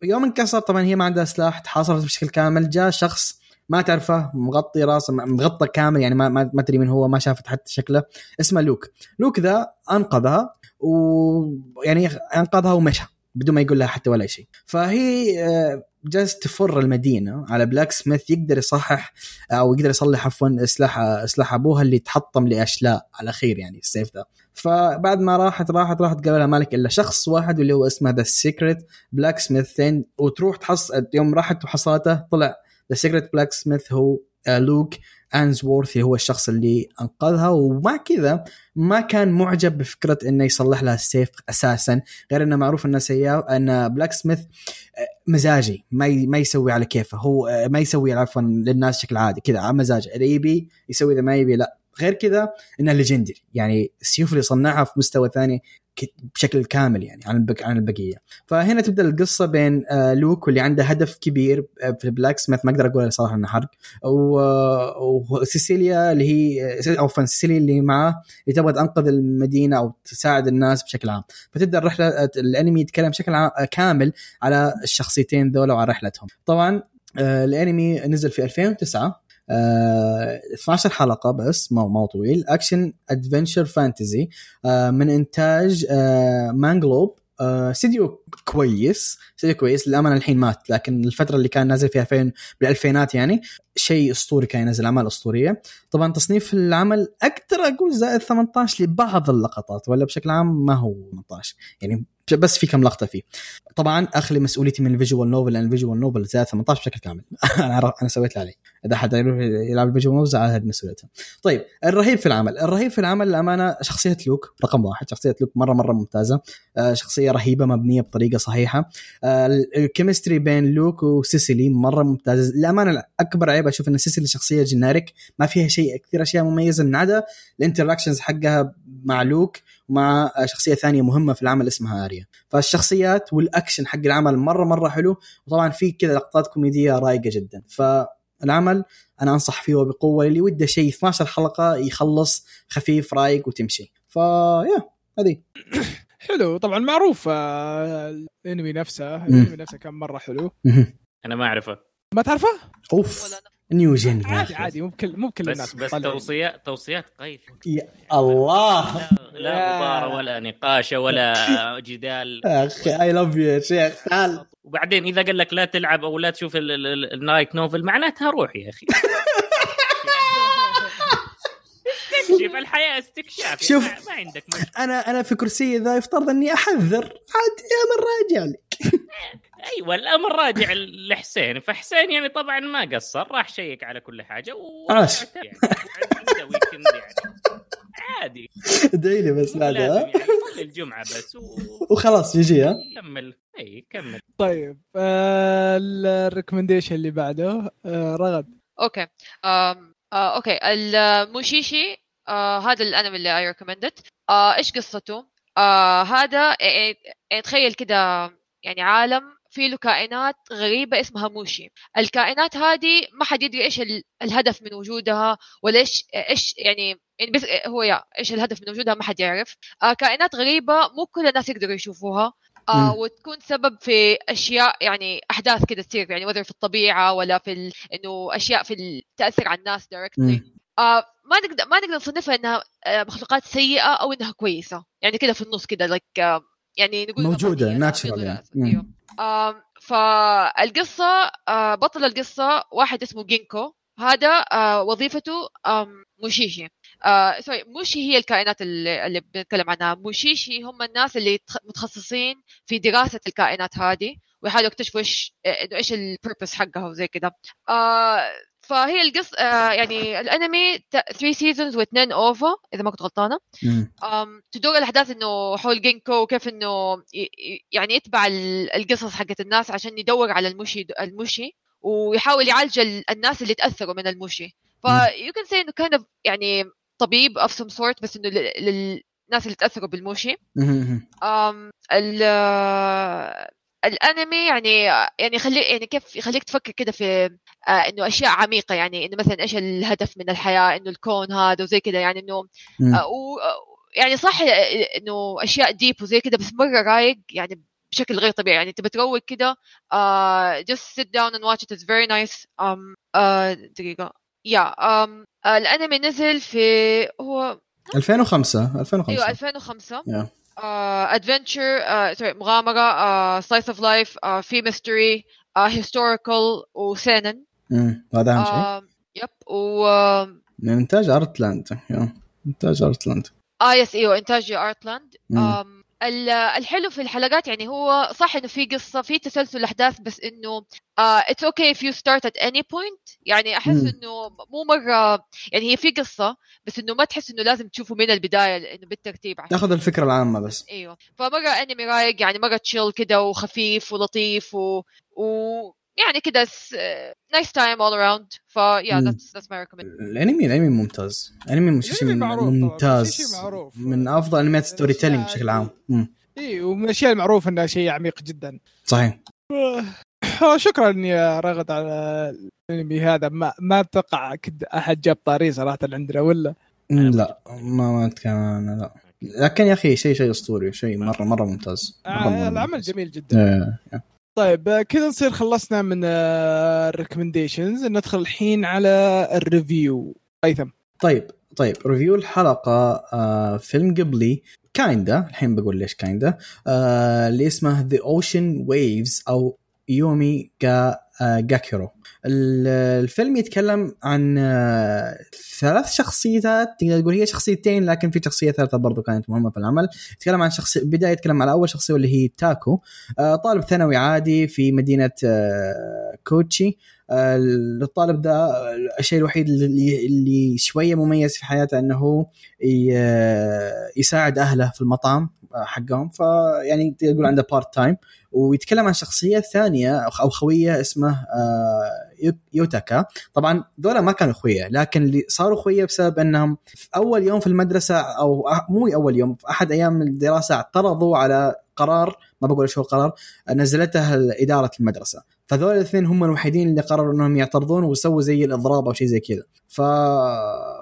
فيوم انكسر طبعا هي ما عندها سلاح تحاصرت بشكل كامل جاء شخص ما تعرفه مغطي راسه مغطى كامل يعني ما ما, ما تدري من هو ما شافت حتى شكله اسمه لوك. لوك ذا أنقذها ويعني أنقذها ومشى. بدون ما يقول لها حتى ولا شيء. فهي آه، جالس تفر المدينة على blacksmith يقدر يصحح أو يقدر يصلح عفوا سلاح سلاح أبوها اللي تحطم لأشلاء على الأخير يعني السيف ذا فبعد ما راحت راحت راحت قالوا لها مالك إلا شخص واحد واللي هو اسمه The Sacred Blacksmith وتروح تحص يوم راحت وحصلته طلع The Sacred Blacksmith هو آه، Luke Ainsworth هو الشخص اللي أنقذها. ومع كذا ما كان معجب بفكرة إنه يصلح لها السيف أساسا. غير إنه معروف انه سيا إن blacksmith آه، مزاجي ما. ما يسوي على كيفه. هو آه، ما يسوي عفوا للناس بشكل عادي كذا على مزاجه. إذا يبي يسوي إذا ما يبي لا. غير كذا إنه legendary يعني السيوف اللي صنعها في مستوى ثاني بشكل كامل يعني عن. عن البقية. فهنا تبدأ القصة بين آه، لوك واللي عنده هدف كبير آه، في blacksmith. ما أقدر أقول صراحة إنه حرق. وسيسيليا اللي هي أو فن سيسيليا اللي معاه اللي تبغى تنقذ المدينة أو تساعد الناس بشكل عام. فتبدأ الرحلة الأنمي يتكلم بشكل عام كامل على الشخصيتين ذولا وعلى رحلتهم. طبعا آه، الأنمي نزل في 2009 آه 12 حلقة بس ما ما طويل. action adventure fantasy من إنتاج آه Manglobe آه استديو كويس استديو كويس للأمانة الحين مات لكن الفترة اللي كان نازل فيها 2000 بالألفينات يعني. شيء أسطوري كان ينزل أعمال أسطورية. طبعا تصنيف العمل أقدر أقول زائد 18 لبعض اللقطات ولا بشكل عام ما هو 18 يعني بس في كم لقطة فيه. طبعا أخلي مسؤوليتي من ال visual novel لأن ال visual novel زائد 18 بشكل كامل. أنا أنا سويت اللي علي. إذا حد يلعب ال visual novel هذه مسؤوليته. طيب الرهيب في العمل. الرهيب في العمل الامانه شخصية لوك رقم واحد. شخصية لوك مره مرة ممتازة. آه، شخصية رهيبة مبنية بطريقة صحيحة. آه، ال chemistry بين لوك وسيسيلي مرة ممتازة. الامانه أكبر عيب اللعبه أشوف إن سلسلة الشخصيه generic ما فيها شيء كثير أشياء مميزة من عدا ال interactions حقها مع لوك ومع شخصية ثانية مهمة في العمل اسمها آريا. فالشخصيات والاكشن حق العمل مرة مرة حلو وطبعا في كذا لقطات كوميدية رايقة جدا. فالعمل أنا أنصح فيه وبقوه اللي وده شيء 12 حلقة يخلص خفيف رايق وتمشي. فيا هذه حلو طبعا معروف آه، الأنمي نفسه الأنمي نفسه كان مرة حلو. أنا ما أعرفه. ما تعرفه؟ أوف. new gen يا عادي. عادي مو بكل مو بكل بس الناس بس. توصيات توصيات قيث. يا الله. لا, غبار ولا نقاش ولا جدال. يا أخي I love you يا شيخ. تعال. وبعدين إذا قال لك لا تلعب أو لا تشوف ال- ال- ال- ال light novel معناتها روح يا أخي. استكشف الحياة استكشاف. شوف. ما, عندك مشكلة. أنا أنا في كرسي ذا يفترض أني أحذر عاد يا من راجع لي أيوه الأمر راجع لحسين. فحسين يعني طبعا ما قصر راح شيك على كل حاجة و. يعني يعني. عادي. ادعي لي بس مو بعد لازم ها يعني صلي الجمعة بس وخلاص يجي ها؟ وكمل أي كمل. طيب آه ال recommendation اللي بعده آه رغد okay. أم آه okay. الموشيشي آه هذا الأنمي اللي اي آه إيش قصته؟ آه هذا يعني يعني تخيل كده يعني عالم فيه له كائنات غريبة اسمها موشي. الكائنات هذه ما حد يدري إيش ال- الهدف من وجودها ولا إيش إيش يعني يعني بس هو يا إيش الهدف من وجودها ما حد يعرف. آه كائنات غريبة مو كل الناس يقدروا يشوفوها. آه. وتكون سبب في أشياء يعني أحداث كده تصير يعني whether في الطبيعة ولا في ال... إنه أشياء في ال... تأثر على الناس directly. آه ما نقدر ما نقدر نصنفها إنها آه مخلوقات سيئة أو إنها كويسة. يعني كده في النص كده like آه يعني نقول natural يلا، يعني. آه بطل القصة واحد اسمه جينكو. هذا وظيفته موشيشي. sorry موشي هي الكائنات اللي, بنتكلم عنها. موشيشي هم الناس اللي تخ- متخصصين في دراسة الكائنات هذه ويحاولوا يكتشفوا إيش إيش ال purpose حقها وزي كده. فهي القصة آه يعني الانمي 3 seasons واثنين OVA إذا ما كنت غلطانة. تدور الاحداث إنه حول جينكو وكيف إنه يعني يتبع ال- القصص حقت الناس عشان يدور على الموشي الموشي ويحاول يعالج ال- الناس اللي تأثروا من الموشي ف you can say إنه كان يعني طبيب of some sort بس إنه لل- للناس اللي تأثروا بالموشي مم. أم ال الانمي يعني يعني يخلي يعني كيف يخليك تفكر كده في آه إنه أشياء عميقة يعني إنه مثلا إيش الهدف من الحياة إنه الكون هذا وزي كده يعني إنه. آه، و يعني صح إنه أشياء ديب وزي كده بس مرة رايق يعني بشكل غير طبيعي. يعني تبى تروق كده uh, just sit down and watch it. It's very nice. Um, uh, دقيقة. يا yeah, um, uh, الانمي نزل في هو 2005 2005 أيوه 2005 Yeah. adventure sorry مغامرة slice of life في mystery historical و seinen. هذا أهم شيء. آه، yep و آه من إنتاج ارتلاند. إنتاج ارتلاند yes إيوه إنتاج ارتلاند الحلو في الحلقات يعني هو صح إنه في قصة في تسلسل أحداث بس إنه it's okay if you start at any point. يعني أحس. إنه مو مرة يعني هي في قصة بس إنه ما تحس إنه لازم تشوفه من البداية لإنه بالترتيب عشان تاخذ الفكرة العامة بس. أيوه. فمرة انمي رايق يعني مرة تشيل كده وخفيف ولطيف و, و... يعني كده nice time all around فيا. that's that's my recommend الأنمي الأنمي ممتاز. انمي مش طبعاً، ممتاز. شيء معروف. من أفضل أنميات storytelling الأشياء بشكل عام. اي ومن الاشياء المعروفه انها شيء عميق جدا. صحيح. آه، شكرا يا رغد على الأنمي هذا. ما ما أتوقع كد أحد جاب طاري صراحة عندنا ولا؟ لا ما ما اتكلم عنه لا. لكن يا أخي شيء شيء أسطوري شيء مرة مرة ممتاز. مرة آه مرة العمل ممتاز. جميل جدا. آه، طيب آه، كذا نصير خلصنا من ال recommendations ندخل الحين على ال review. هيثم طيب طيب review الحلقة آه فيلم جيبلي. kinda الحين بقول ليش kinda آه اللي اسمه The Ocean Waves أو أومي جا آه كيكويرو. ال- الفيلم يتكلم عن آه ثلاث شخصيات تقدر تقول هي شخصيتين لكن في شخصية ثالثة برضو كانت مهمة في العمل. يتكلم عن شخصيه بداية يتكلم على أول شخصية واللي هي تاكو. آه طالب ثانوي عادي في مدينة كوتشي. الطالب ده الشيء الوحيد اللي, شوية مميز في حياته إنه يساعد أهله في المطعم حقهم. فيعني تقدر تقول عنده part time ويتكلم عن شخصية ثانية أو خوية اسمه آه، يو- يوتاكا. طبعا دول ما كانوا اخويا لكن اللي صاروا اخويا بسبب إنهم في أول يوم في المدرسة أو مو أول يوم في أحد أيام الدراسة اعترضوا على قرار ما بقول شو القرار نزلته إدارة المدرسة. فذول الاثنين هم الوحيدين اللي قرروا إنهم يعترضون ويسووا زي الإضراب أو شيء زي كذا. ف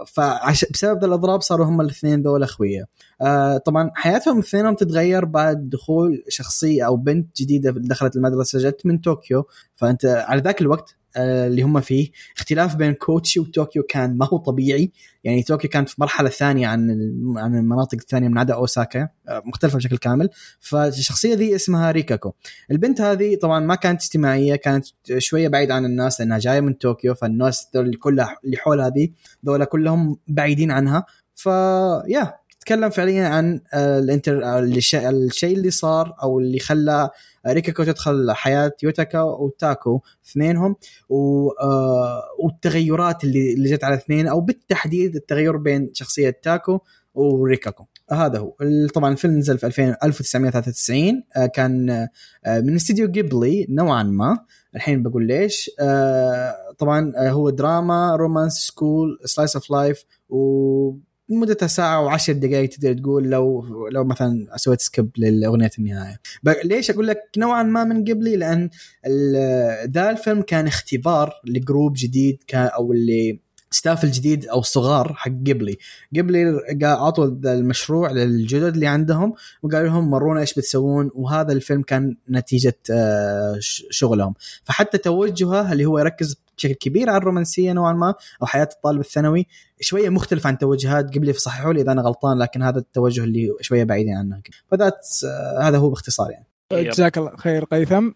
فعش... بسبب الإضراب صاروا هم الاثنين ذول أخويا. آه طبعا حياتهم اثنينهم تتغير بعد دخول شخصية أو بنت جديدة دخلت المدرسة جت من طوكيو. فأنت على ذاك الوقت اللي هم فيه. اختلاف بين كوتشي وطوكيو كان ما هو طبيعي. يعني طوكيو كانت في مرحلة ثانية عن عن المناطق الثانية من عدا أوساكا. آه، مختلفة بشكل كامل. فالشخصية ذي اسمها ريكاكو. البنت هذه طبعا ما كانت اجتماعية كانت شوية بعيد عن الناس لأنها جاية من طوكيو فالناس دول كلها اللي حولها ذي ذولا كلهم بعيدين عنها. ف يا تتكلم فعليا عن آه، ال inter آه، الش- الشيء اللي صار أو اللي خلى ريكاكو تدخل حياة يوتاكا وتاكو اثنينهم. آه، والتغيرات اللي اللي جت على الاثنين أو بالتحديد التغير بين شخصية تاكو وريكاكو. هذا هو. طبعا الفيلم نزل في 2000 1993 آه، كان من ستوديو جيبلي نوعا ما. الحين بقول ليش؟ طبعا هو drama romance school slice of life و مدتها ساعة وعشر دقائق تقدر تقول لو لو مثلا سويت skip لأغنية النهاية. ب- ليش أقول لك نوعا ما من جيبلي؟ ال- ذا الفيلم كان اختبار لجروب جديد كان أو ال staff الجديد أو الصغار حق جيبلي. جيبلي اعطوا المشروع للجدد اللي عندهم وقالوا لهم ورونا إيش بتسوون؟ وهذا الفيلم كان نتيجة آه، شغلهم. فحتى توجهه اللي هو يركز بشكل كبير على الرومانسية نوعا ما أو حياة الطالب الثانوي شوية مختلف عن توجهات. قبلي فصححوا لي إذا أنا غلطان لكن هذا التوجه اللي شوية بعيدين عنه. فذات آه، هذا هو باختصار يعني. جزاك الله خير قيثم.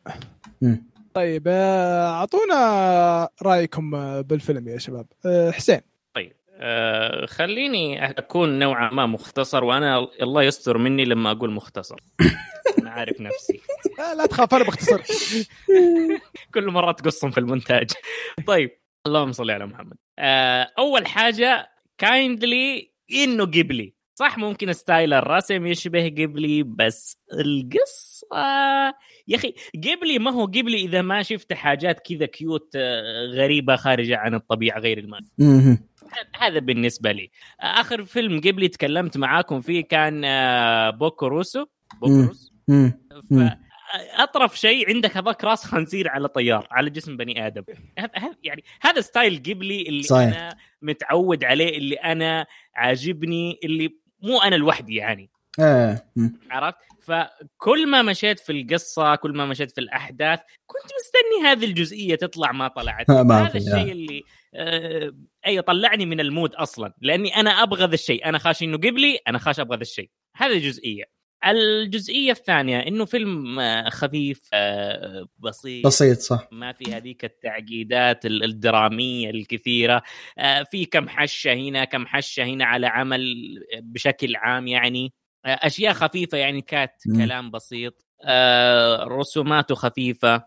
مم. طيب آه، أعطونا رأيكم آه، بالفيلم يا شباب. آه، حسين. طيب خليني أكون نوعا ما مختصر وأنا الله يستر مني لما أقول مختصر. أنا عارف نفسي. آه، لا تخاف أنا بختصر. كل مرة تقصهم في المونتاج. طيب اللهم صل على محمد. أول حاجة kinda إنه جيبلي. صح ممكن style الرسم يشبه جيبلي بس القصة يا أخي جيبلي ما هو جيبلي إذا ما شفت حاجات كذا cute آه، غريبة خارجة عن الطبيعة غير المألوف. هذا بالنسبة لي. آخر فيلم جيبلي تكلمت معاكم فيه كان آه، بوركو روسو. أطرف شيء عندك هذاك راس خنزير على طيار على جسم بني آدم. يعني هذا style جيبلي اللي صحيح. أنا متعود عليه اللي أنا عاجبني اللي مو أنا لوحدي يعني. آه. عرفت؟ فكل ما مشيت في القصة كل ما مشيت في الأحداث كنت مستني هذه الجزئية تطلع ما طلعت. ما هذا الشيء. اللي آه أي طلعني من ال mood أصلا لأني أنا أبغى ذا الشيء. أنا خاش إنه جيبلي أنا خاش أبغى ذا الشيء. هذه جزئية. الجزئية الثانية إنه فيلم آه، خفيف آه، بسيط. بسيط صح. ما في هذيك التعقيدات ال- الدرامية الكثيرة. آه، في كم حشة هنا كم حشة هنا على عمل بشكل عام يعني. أشياء خفيفة يعني كات. كلام بسيط. رسوماته خفيفة.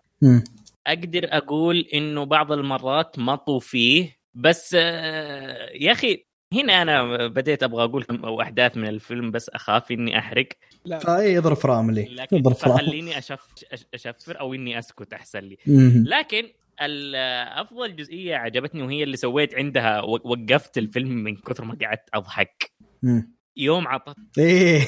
أقدر أقول إنه بعض المرات مطوا فيه بس يا أخي هنا أنا بديت أبغى أقول كم أو أحداث من الفيلم بس أخاف إني أحرق. لا. فإي اضرب فراملي اضرب فراملي فخليني أشف أش- أشفر أو إني أسكت أحسن لي. مم. لكن أفضل جزئية عجبتني وهي اللي سويت عندها وقفت الفيلم من كثر ما قعدت أضحك. يوم عطت إيه.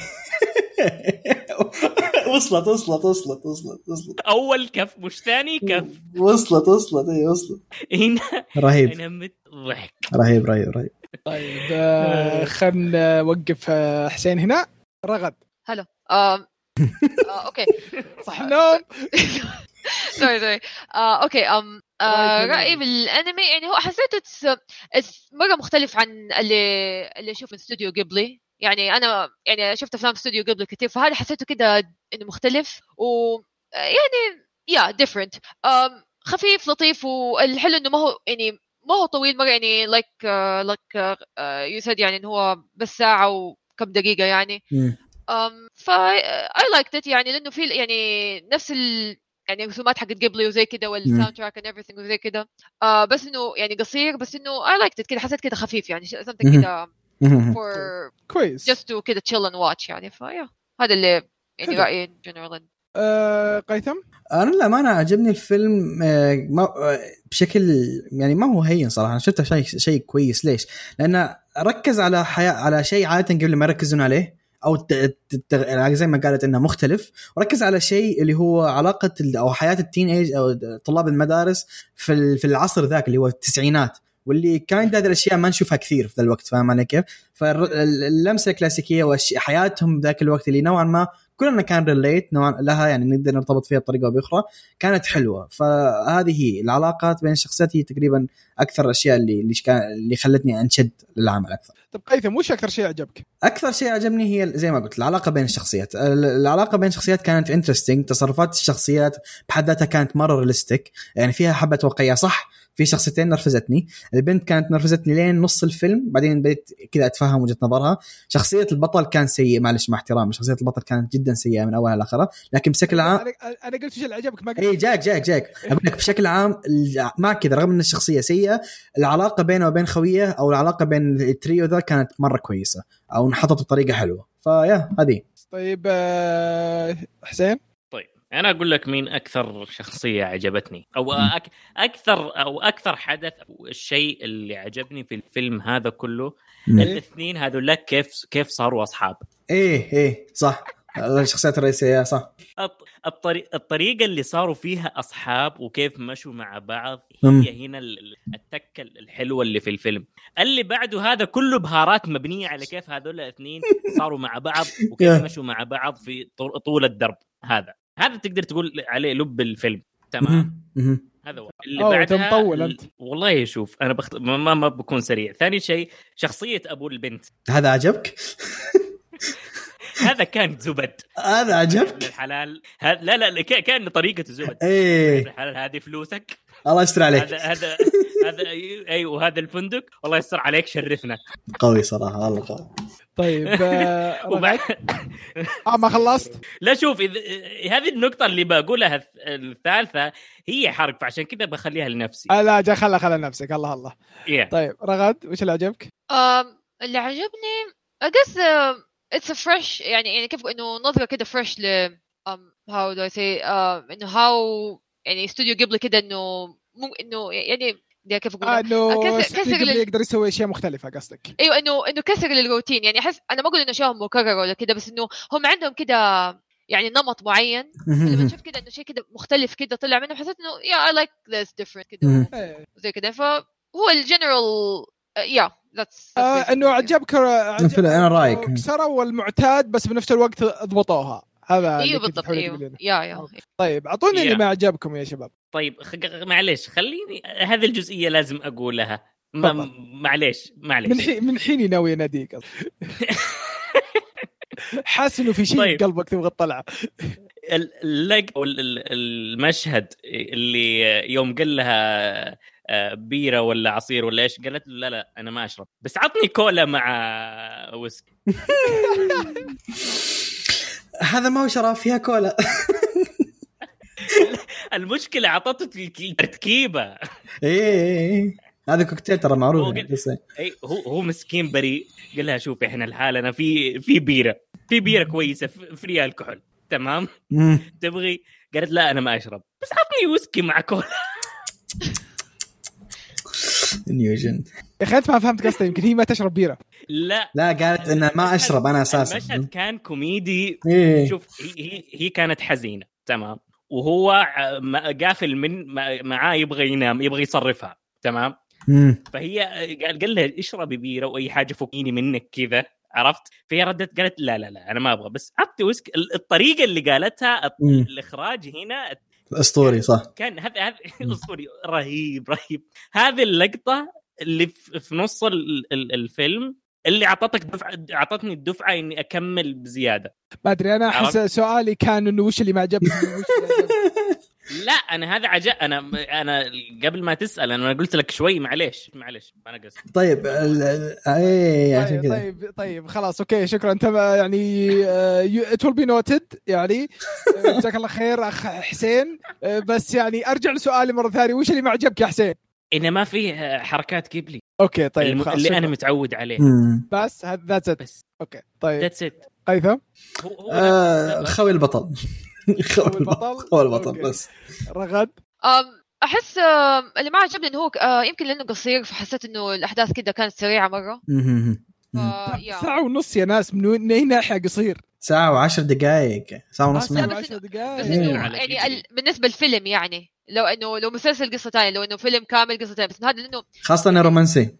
وصلت وصلت وصلت وصلت وصلت. أول كف مش ثاني كف. وصلت وصلت إيه وصلت. هنا رهيب. أنا مت ضحك رهيب رهيب رهيب. طيب آه، خلنا نوقف آه، حسين هنا. رغد. هلا. آه، okay. صح النوم sorry sorry آه، okay آم آه، رأيي؟ بالأنمي يعني هو حسيته it's- it's مرة مختلف عن اللي اللي أشوفه في استوديو جيبلي يعني أنا يعني شفت أفلام في استوديو جيبلي كثير فهذا حسيته كده إنه مختلف. و يعني yeah different خفيف لطيف والحلو إنه ما هو يعني ما هو طويل مرة يعني like like you said يعني إنه هو بس ساعة وكم دقيقة يعني. um, ف I liked it يعني لأنه في يعني نفس ال يعني الرسومات حقت جيبلي وزي كده وال soundtrack and everything وزي كده. آه بس إنه يعني قصير بس إنه I liked it كده حسيت كده خفيف يعني something مهم. كده for كويس. just to كده chill and watch يعني ف yeah هذا اللي يعني. رأيي in general. آه قيثم أنا للامانه عجبني الفيلم آه، ما آه، بشكل يعني ما هو هين صراحة أنا شفته شيء شيء كويس ليش؟ لأنه ركز على حياة على شيء عادة قبل ما يركزون عليه أو الت- زي ما قالت إنه مختلف وركز على شيء اللي هو علاقة أو حياة ال teenage أو طلاب المدارس في في العصر ذاك اللي هو التسعينات واللي كانت هذه الأشياء ما نشوفها كثير في ذا الوقت فاهم علي كيف؟ فاللمسه الكلاسيكية وحياتهم ذاك الوقت اللي نوعا ما كلنا كان relate نوعا لها يعني نقدر نرتبط فيها بطريقة أو بأخرى. كانت حلوة. فهذه هي العلاقات بين الشخصيات هي تقريبا أكثر الأشياء اللي اللي, كان اللي خلتني أنشد للعمل أكثر. طب قيثم وش أكثر شيء عجبك؟ أكثر شيء عجبني هي زي ما قلت العلاقة بين الشخصيات. ال- العلاقة بين الشخصيات كانت interesting تصرفات الشخصيات بحد ذاتها كانت مرة realistic يعني فيها حبة واقعية. صح في شخصيتين نرفزتني. البنت كانت نرفزتني لين نص الفيلم بعدين بديت كذا أتفهم وجهة نظرها. شخصية البطل كان سيء معلش مع احترامي شخصية البطل كانت جدا سيئة من أولها لآخرها. لكن بشكل عام أنا قلت وش اللي عجبك ما قلت اي جاك جاك جاك. أقول لك بشكل عام مع كذا رغم إن الشخصية سيئة العلاقة بينه وبين خويه أو العلاقة بين التريو ذا كانت مرة كويسة أو انحطت بطريقة حلوة. ف yeah هذه. طيب آه حسين؟ أنا أقول لك مين أكثر شخصية عجبتني أو أك... أكثر أو أكثر حدث أو الشيء اللي عجبني في الفيلم هذا كله مم. الاثنين هذول كيف كيف صاروا أصحاب إيه إيه صح الشخصيات الرئيسية صح الط- الطريق الطريقة اللي صاروا فيها أصحاب وكيف مشوا مع بعض. هي هنا ال- ال- التكة الحلوة اللي في الفيلم اللي بعده هذا كله بهارات مبنية على كيف هذول الاثنين صاروا مع بعض وكيف. مشوا مع بعض في طول الدرب هذا هذا تقدر تقول عليه لب الفيلم تمام. هذا هو اللي أوه، بعدها مطول أنت. والله شوف أنا بخت... ما, ما, بكون سريع. ثاني شيء شخصية أبو البنت. هذا عجبك؟ هذا كان زبد. هذا عجبك؟ الحلال. هذا لا لا كان طريقته زبد. إيه. الحلال هذه فلوسك. الله يستر عليك. هذا هذا هذا أيوه وهذا الفندق. والله يستر عليك شرفنا. قوي صراحة والله قوي. طيب آه وبعد آه ما خلصت. لا شوف إذا هذه النقطة اللي بقولها الث- الثالثة هي حرق فعشان كذا بخليها لنفسي. آه لا جا خلها خلها نفسك الله الله. Yeah. طيب رغد وش اللي عجبك؟ um, اللي عجبني I guess uh, it's a fresh يعني يعني كيف إنه نظرة كده fresh ل um, how do I say uh, إنه how يعني استوديو قبل كده إنه مو إنه يعني ده كيف أقول آه إنه كسر- استوديو كسر ال- يقدر يسوي أشياء مختلفة قصدك. أيوه إنه إنه كسر الروتين. يعني أحس أنا ما أقول إنه اشياء مكرره ولا كده بس إنه هم عندهم كده يعني نمط معين. لما تشوف كده إنه شيء كده مختلف كده طلع منه حسيت إنه yeah I like this different كده. زي كده. فهو ال general yeah that's آه إنه عجبك الفيلم، أنا رأيك. كسروا المعتاد بس بنفس الوقت ضبطوها. هذا اللي أيوه بالضبط إيوه. yeah yeah. طيب أعطوني اللي. ما عجبكم يا شباب. طيب خ- معليش خليني هذه الجزئية لازم أقولها. ما. معليش معليش. من حين من حين ناوي يناديك حاسس إنه في شيء طيب. قلبك تبغى تطلعه. ال- اللق ال- المشهد اللي يوم قال لها آه، بيرة ولا عصير ولا إيش قالت له لا لا أنا ما أشرب. بس عطني كولا مع ويسكي. هذا ما هو شراب فيها كولا. المشكلة عطته التركيبه إيه إيه، إيه. هذا كوكتيل ترى هو معروف بس إيه. اي هو هو مسكين بريء قال لها شوفي إحنا لحالنا في في بيرة. في بيرة كويسة في- free الكحول تمام. تبغي؟ قالت لا أنا ما أشرب. بس عطني ويسكي مع كولا. new gen يا أخي أنت ما فهمت قصدي يمكن هي ما تشرب بيرة. لا. لا قالت ان ما أشرب أنا المشهد أساسا كان كوميدي. إيه. شوف هي هي, هي كانت حزينة. تمام. وهو قافل من ما- معاه يبغى ينام يبغى يصرفها. تمام. مم. فهي قال قال لها اشربي بيرة وأي حاجة فكيني منك كذا. عرفت؟ فهي ردت قالت لا لا لا أنا ما أبغى. بس عطي ويسك ال- الطريقة اللي قالتها. الإخراج هنا أسطوري صح. كان هذا هذا أسطوري. رهيب رهيب. هذه اللقطة اللي في في نص ال- ال- الفيلم اللي أعطتك دفعه أعطتني الدفعة إني أكمل بزيادة. ما أدري أنا احس؟ سؤالي كان إنه وش اللي ما عجبك. لا أنا هذا عجب أنا أنا قبل ما تسأل أنا قلت لك شوي معليش معليش أنا قصدي. طيب ال- ال- إيه عشان طيب كذا. طيب طيب خلاص okay شكرا. أنت يعني it will be noted يعني آه، جزاك الله خير أخ حسين. آه، بس يعني أرجع لسؤالي مرة ثانية. وش اللي ما عجبك يا حسين؟ إنه ما فيه حركات جيبلي okay طيب الم... خلاص اللي أنا شكراً. متعود عليه. مم. بس that's it بس. okay طيب. that's it قيثم؟ هو هو آه. خوي البطل. هو البطل؟ هو البطل. بس. رغد؟ أم أحس اللي ما عجبني إنه هو يمكن لأنه قصير فحسيت إنه الأحداث كده كانت سريعة مرة. ساعة ونص يا ناس من أي ناحية قصير؟ ساعة وعشر دقائق ساعة ونص من بس عشر بس دقائق إنه على يعني. بالنسبة للفيلم يعني لو انه لو مسلسل قصة ثانية لو إنه فيلم كامل قصة ثانية بس هذا لأنه خاصة انه رومانسي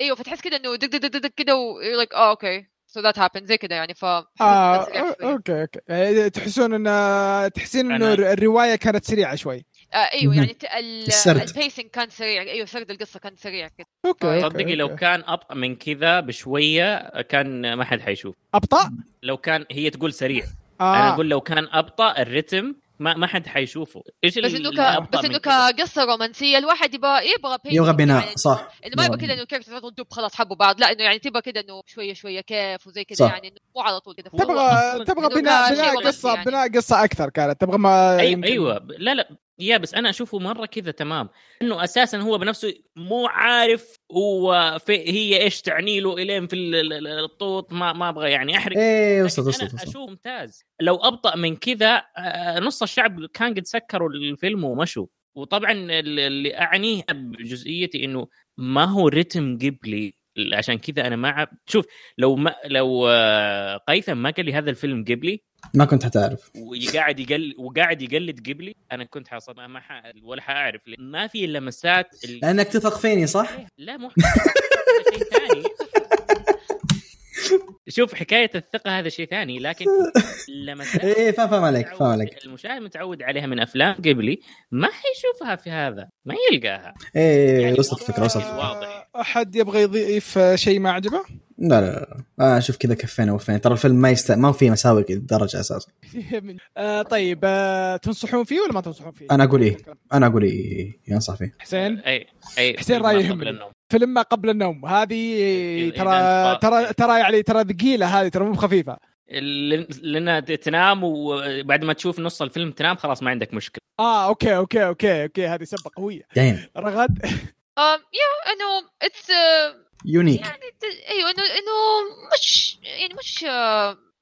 إيوه فتحس كده إنه دق دق دق كده و you're like آه okay. so that happened زي كده يعني ف آه شوي. okay okay آه، تحسون ان تحسين إنه الرواية كانت سريعة شوي آه أيوه. يعني. ال pacing كان سريع أيوه سرد القصة كان سريع كده okay صدقي لو okay. كان أبطأ من كذا بشوية كان ما حد حيشوف أبطأ لو كان هي تقول سريع آه. أنا أقول لو كان أبطأ الريتم ما ما حد حيشوفه. إيش بس إنه ك... بس إنه؟ كقصة رومانسية الواحد يبغى يبغى يبغى بناء يعني. صح. إنه ما يبغى كذا إنه كيف تدب خلاص حبوا بعض لا إنه يعني تبغى كذا إنه شوية شوية كيف وزي كذا. يعني مو على طول كذا تبغى تبغى بناء بناء قصة يعني. بناء قصة أكثر كانت. تبغى ما أي يمكن- أيوه. لا لا. يا بس أنا أشوفه مرة كذا تمام. إنه أساسا هو بنفسه مو عارف هو في هي إيش تعني له إلين في ال- ال- ال- الطوط. ما ما أبغى يعني أحرق. إيه وصلت وصلت أنا وصلت أشوف ممتاز. لو أبطأ من كذا آه، نص الشعب كان قد سكروا الفيلم ومشوا. وطبعا ال- اللي أعنيه بجزئيتي إنه ما هو رتم قبلي. عشان كذا أنا ما عب... شوف لو ما لو آه، قيثم ما قال لي هذا الفيلم قبلي ما كنت حتعرف وقاعد يقل وقاعد يقلد قبلي أنا كنت حصل ما ح... ولا حأعرف. ما في اللمسات اللي لأنك تثق فيني صح؟ لا مو هذا شيء ثاني شوف حكاية الثقة هذا شيء ثاني لكن لمسات إيه فاهم فاهم عليك فاهم عليك المشاهد متعود عليها من أفلام قبلي ما حيشوفها في هذا ما يلقاها إيه يعني وصلت الفكرة وصلت. واضح. أحد يبغى يضيف شيء ما عجبه؟ لا لا لا. آه شوف كذا كفينا وفينا ترى الفيلم ما يست ما في مساوي كذا درجه أساسا. آه طيب آه تنصحون فيه ولا ما تنصحون فيه؟ أنا أقول إيه. أنا أقول إيه ينصح فيه. حسين؟ أي أي حسين فيلم رأيه ما قبل يهمني. النوم. فيلم ما قبل النوم. هذه إذا ترى الف- ترى ترى يعني ترى ثقيلة هذه ترى مو بخفيفة. لن- لأن تنام وبعد ما تشوف نص الفيلم تنام خلاص ما عندك مشكلة. آه okay okay okay okay هذه سبه قويه رغد. yeah انه it's unique يعني أيوه انه انه مش يعني مش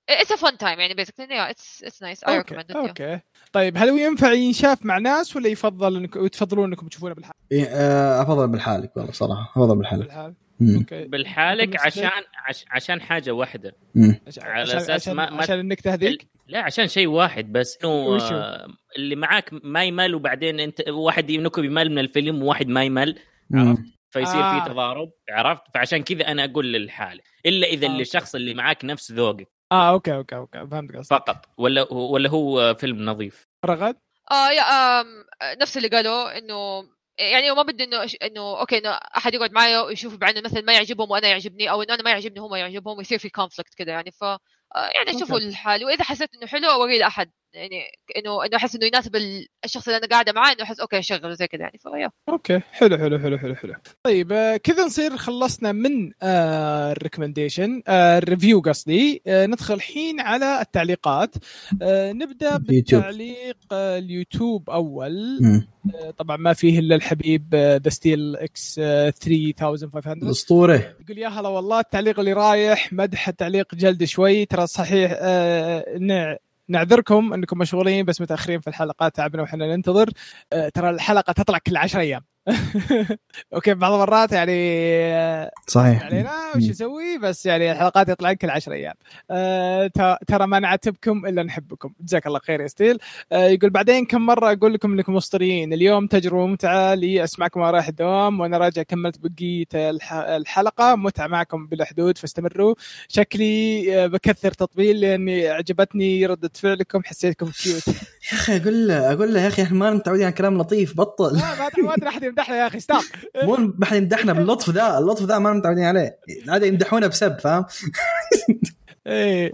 it's a fun time يعني basically yeah it's it's nice I recommend okay طيب هل هو ينفع ينشاف مع ناس ولا يفضل انكم تفضلون إنكم تشوفونه بالحال؟ إيه آه أفضل بالحالك والله صراحة. أفضل بالحالك. بالحال. okay. بالحالك؟ عشان عش عشان حاجة واحدة. على عشان- أساس عشان, ما- ما- عشان النكتة هذيك؟ لا عشان شيء واحد بس. إنه؟ آه، اللي معاك ما يمل وبعدين أنت واحد ينكب يمل من الفيلم وواحد ما يمل. مم. فيصير آه. في تضارب عرفت؟ فعشان كذا أنا أقول للحالة إلا إذا آه،. الشخص اللي معاك نفس ذوقك. آه okay okay okay فهمت قصدك. فقط. ولا ولا هو فيلم نظيف؟ رغد؟ آه yeah آم نفس اللي قالوا إنه يعني ما بدي إنه إنه أوكي إنه أحد يقعد معي ويشوف بعينه مثلا ما يعجبهم وأنا يعجبني أو إنه أنا ما يعجبني هو ما يعجبهم ويصير في conflict كذا يعني. ف آه، يعني شوفوا أوكي. الحال. وإذا حسيت إنه حلو أوريه لأحد. يعني انه إنه أحس إنه يناسب ال- الشخص اللي أنا قاعدة معاه إنه أحس أوكي شغلة زي كذا يعني فيا أوكي حلو حلو حلو حلو حلو. طيب آه كذا نصير خلصنا من ال recommendation آه ال review قصدي. آه ندخل الحين على التعليقات. نبدأ. بالتعليق آه اليوتيوب أول. طبعا ما فيه إلا الحبيب The Steel X 3500 الأسطورة. يقول يا هلا والله التعليق اللي رايح مدح التعليق ذا جلد شوي ترى صحيح نع... نعذركم انكم مشغولين بس متأخرين في الحلقات تعبنا وحنا ننتظر. آه ترى الحلقة تطلع كل 10 أيام. أوكي بعض المرات يعني صحيح. علينا وش نسوي بس يعني الحلقات يطلعن كل 10 أيام. آه ت- ترى ما نعاتبكم إلا نحبكم. جزاك الله خير يا ستيل. آه يقول بعدين كم مرة أقول لكم إنكم اسطوريين اليوم تجربة ممتعة لي أسمعكم وأنا رايح الدوام وأنا راجع كملت بقية الح- الحلقة. متعة معكم بلا حدود فاستمروا. شكلي آه، بكثر تطبيل لأني عجبتني ردة فعلكم حسيتكم cute يا أخي أقول له أقول له يا أخي إحنا ما متعودين على كلام لطيف بطل. لا ما ما أدري أحد يمدحنا يا أخي stop مو ما حد يمدحنا باللطف ذا اللطف ذا ما متعودين عليه. هذا يمدحونا بسب فاهم؟ إيه.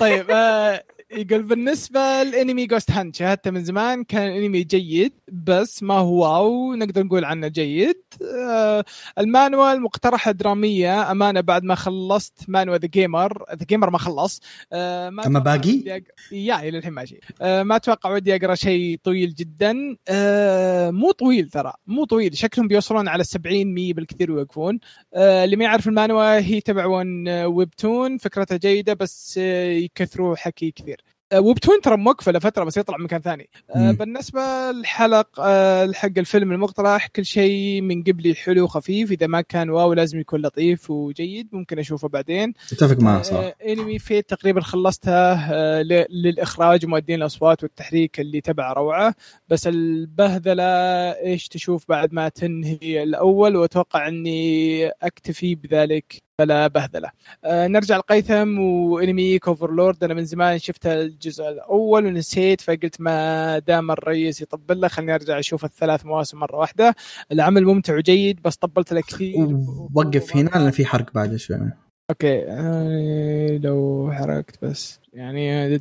طيب آه يقول بالنسبة لانمي Ghost Hunt شاهدته من زمان كان أنمي جيد بس ما هو واو نقدر نقول عنه جيد. آه المانوا المقترحة درامية أمانة بعد ما خلصت مانوا ال The Gamer The Gamer ما خلص. آه ما أتوقع باقي؟ أق- يا إلى الحين ماشي. آه ما أتوقع ودي أقرأ شيء طويل جدا. آه مو طويل ترى مو طويل شكلهم بيوصلون على 70 100 بالكثير ويوقفون. آه، اللي ما يعرف المانوا هي تبع ون ويبتون فكرتها جيدة بس آه، يكثروا حكي كثير. وبتوين ترى موقفه لفتره بس يطلع مكان ثاني. آه، مم. بالنسبة للحلق آه، حق الفيلم المقترح كل شيء من قبلي حلو خفيف. إذا ما كان واو لازم يكون لطيف وجيد. ممكن أشوفه بعدين. أتفق معه صراحة. آه، انمي فيت تقريبا خلصتها آه، للإخراج ومؤدين الأصوات والتحريك اللي تبع روعة. بس البهذلة إيش تشوف بعد ما تنهي الأول؟ وأتوقع إني أكتفي بذلك. فلا بهذله آه نرجع لقيثم وانمي اوفرلورد أنا من زمان شفت الجزء الأول ونسيت فقلت ما دام الرئيس يطبل له خليني ارجع أشوف الثلاث مواسم مره واحدة العمل ممتع وجيد بس طبلت له كثير وقف هنا لأن في حرق بعد شوي أوكي يعني لو حركت بس يعني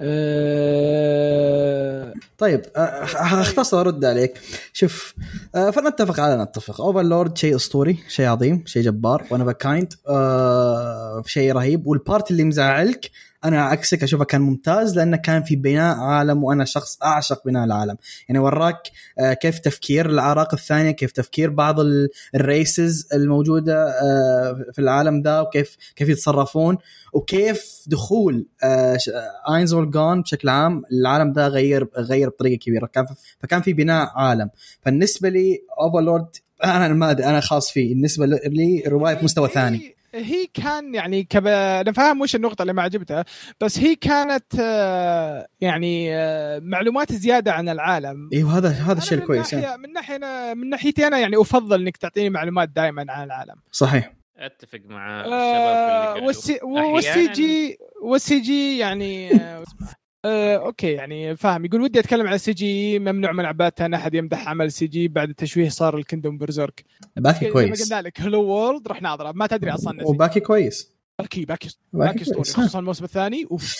آه، طيب أه، اختصر ارد عليك. شوف أه، فنتفق على نتفق. اوفرلورد شيء أسطوري شيء عظيم شيء جبار وأنا كايند شيء رهيب. والبارت اللي مزعلك أنا عكسك أشوفه كان ممتاز لأنه كان في بناء عالم وأنا شخص أعشق بناء العالم. يعني وراك أه، كيف تفكير الأعراق الثانية كيف تفكير بعض ال- الريسز الموجودة أه، في العالم ذا وكيف كيف يتصرفون وكيف دخول آه، ش- آه، اينز جون بشكل عام العالم ده غير غير بطريقة كبيرة. كان فكان في بناء عالم. فالنسبه لي اوفرلورد أنا ما أدري أنا خاص فيه. بالنسبة لي رواية في مستوى ثاني. هي كان يعني كب... أنا فاهم وش النقطة اللي ما عجبتها بس هي كانت آه، يعني آه، معلومات زيادة عن العالم أيوه هذا هذا الشيء من الكويس ناحية يعني. من ناحية أنا من ناحيتي أنا يعني أفضل إنك تعطيني معلومات دائما عن العالم صحيح أتفق مع آه، الشباب اللي والسي. والسي جي والسي جي يعني آه،. آه، أوكي يعني فاهم. يقول ودي أتكلم عن السي جي ممنوع من عبادته ان أحد يمدح عمل سي جي. بعد التشويه صار الكندوم برزيرك. باكي زي ما كويس. قلنا لك هلو وورلد رح ناظره. ما تدري أصلا. وباكي كويس. باكي باكي باكي اسطوري كويس. خصوصا الموسم الثاني. أوف.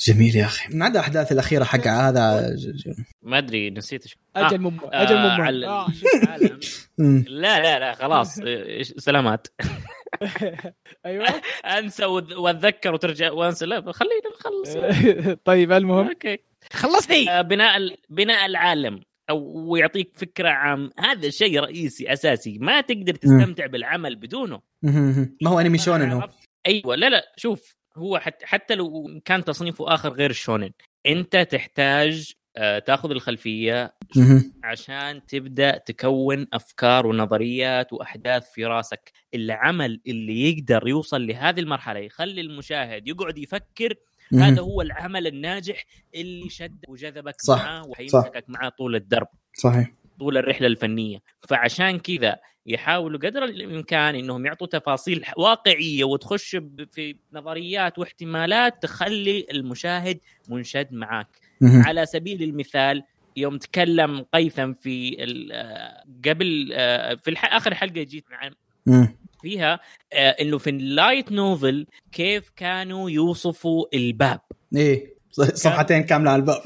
جميل يا أخي. من عدا الأحداث الأخيرة حق هذا ج- ج- ما أدري نسيت شو أجل مم أجل آه، مم على آه. العالم. مم. لا لا لا خلاص. سلامات. أيوه. أنسى وأتذكر وترجع وأنسى. لا خلينا نخلص. طيب المهم. أوكي. خلصني! آه، بناء بناء العالم أو ويعطيك فكرة عام. هذا شيء رئيسي أساسي. ما تقدر تستمتع بالعمل بدونه. ما هو أنمي شونن هو؟ أيوه. لا لا. شوف هو حتى حتى لو كان تصنيفه آخر غير الشونن أنت تحتاج تاخذ الخلفية. عشان تبدأ تكون أفكار ونظريات وأحداث في راسك العمل اللي يقدر يوصل لهذه المرحلة يخلي المشاهد يقعد يفكر. هذا هو العمل الناجح اللي شدك وجذبك صح، معاه وحيمسكك معاه طول الدرب صحيح طول الرحلة الفنية فعشان كذا يحاولوا قدر الإمكان إنهم يعطوا تفاصيل واقعية وتخش في نظريات واحتمالات تخلي المشاهد منشد معاك مهم. على سبيل المثال يوم تكلم قيثم في آه، قبل آه، في الح- آخر حلقة جيت مع مم. فيها آه، إنه في ال light novel كيف كانوا يوصفوا الباب. إيه صفحتين كاملة على الباب.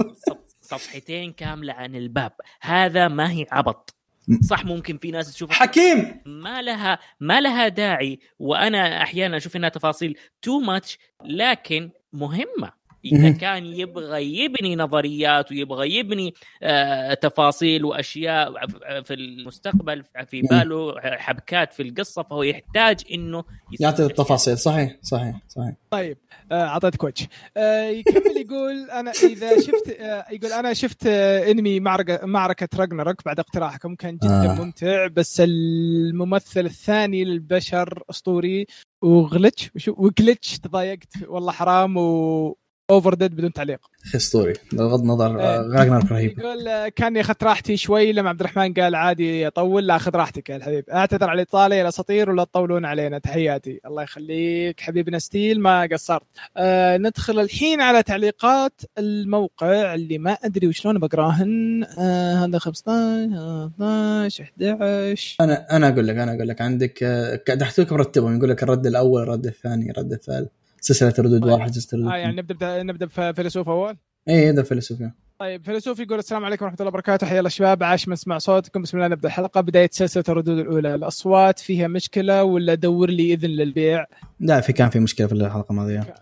صفحتين كاملة عن الباب. هذا ما هي عبط. صح ممكن في ناس تشوف حكيم! ما لها ما لها داعي وأنا أحيانا أشوف إنها تفاصيل too much لكن مهمة. إذا. كان يبغى يبني نظريات ويبغى يبني آه تفاصيل وأشياء في المستقبل في باله حبكات في القصة فهو يحتاج إنه يعطي. التفاصيل صحيح صحيح صحيح طيب آه، أعطيتك وجه آه، يكمل يقول أنا إذا شفت آه، يقول أنا شفت آه، إنمي معركه معركة راجناروك بعد اقتراحكم كان جدا آه. آه. ممتع بس الممثل الثاني للبشر أسطوري وغلتش وشو- وجلتش تضايقت والله حرام و اوفر ديد بدون تعليق. أسطوري. بغض النظر إيه. راجنر رهيب. يقول آه، كاني اخذت راحتي شوي لما عبد الرحمن قال عادي اطول لا أخذ راحتك يا الحبيب. اعتذر على الإطالة يا الأساطير ولا تطولون علينا. تحياتي. الله يخليك. حبيبنا ستيل ما قصرت. آه ندخل الحين على تعليقات الموقع اللي ما أدري وشلون بقراهن. آه هذا 15 آه، 12 11 أنا أنا أقول لك أنا أقول لك عندك آه، دحت لك مرتبهم. يقول لك الرد الأول الرد الثاني الرد الثالث. سلسلة ردود طيب. واحد سلسلة ردود آه يعني نبدأ نبدأ في فيلسوف اول اي هذا فيلسوفيا طيب فيلسوف يقول السلام عليكم ورحمة الله وبركاته. حيا الله الشباب. عاش من اسمع صوتكم. بسم الله نبدأ الحلقة بداية سلسلة الردود الأولى. الأصوات فيها مشكلة ولا دور لي إذن للبيع؟ لا في كان في مشكلة في الحلقة الماضية.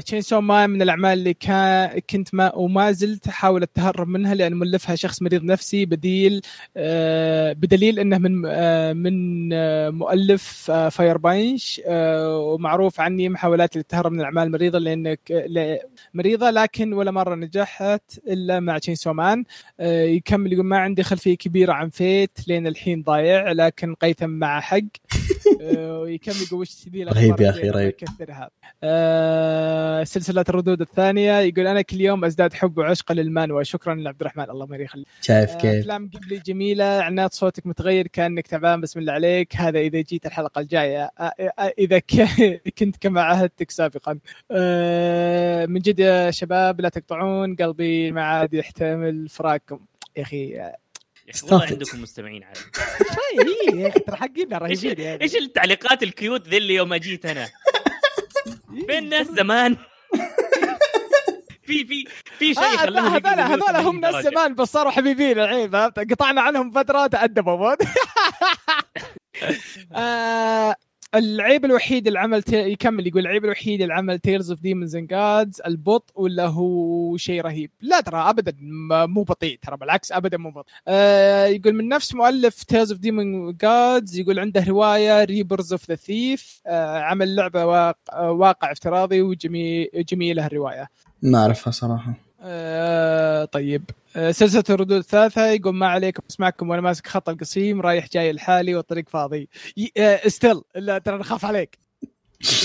Chainsaw Man من الأعمال اللي كان كنت ما وما زلت أحاول التهرب منها لأن مؤلفها شخص مريض نفسي بديل آه، بدليل إنه من آه، من آه، مؤلف Fire Punch ومعروف عني محاولاتي للتهرب من الأعمال المريضة لانك مريضة لكن ولا مرة نجحت إلا مع Chainsaw Man يكمل يقول ما عندي خلفية كبيرة عن Fate لين الحين ضايع لكن قيثم مع حق. آه، ويكمل يقول وش ذي رهيب يا الزينة رهيب. آه، سلسلة الردود الثانية يقول أنا كل يوم أزداد حب وعشق للمانوا شكرا لعبد الرحمن. الله ما يخليك شايف آه، كيف؟ أفلام قبلي جميلة عناد صوتك متغير كأنك تعبان بسم الله عليك. هذا إذا جيت الحلقة الجاية آه، آه، إذا كنت كما عهدتك سابقا. آه، من جد يا شباب لا تقطعون قلبي ما عاد يحتمل فراقكم. يا أخي أخي والله. عندكم مستمعين إيه، يا أخي ترى حقنا رهيبين يعني. إيش التعليقات الكيوت ذي اللي يوم أجيت أنا؟ فين الناس زمان؟ في في في شيء آه، خلاهم هذول هذول هم ناس. زمان بس صاروا حبيبين الحين فهمت؟ قطعنا عنهم فترة تادبوا العيب الوحيد العمل ت... يكمل يقول العيب الوحيد العمل Tales of Demons and Gods البطء ولا هو شيء رهيب؟ لا ترى ابدا مو بطيء ترى بالعكس ابدا مو بطيء. آه يقول من نفس مؤلف Tales of Demon Gods يقول عنده رواية Rebirth of the Thief عمل لعبة واقع, واقع افتراضي وجميل جميلة الروايه ما أعرفها صراحة. آه طيب. آه سلسلة الردود الثالثه يقول ما عليكم اسمعكم وأنا ماسك خط القصيم رايح جاي لحالي والطريق فاضي. ي- آه ستيل لا ترى نخاف عليك.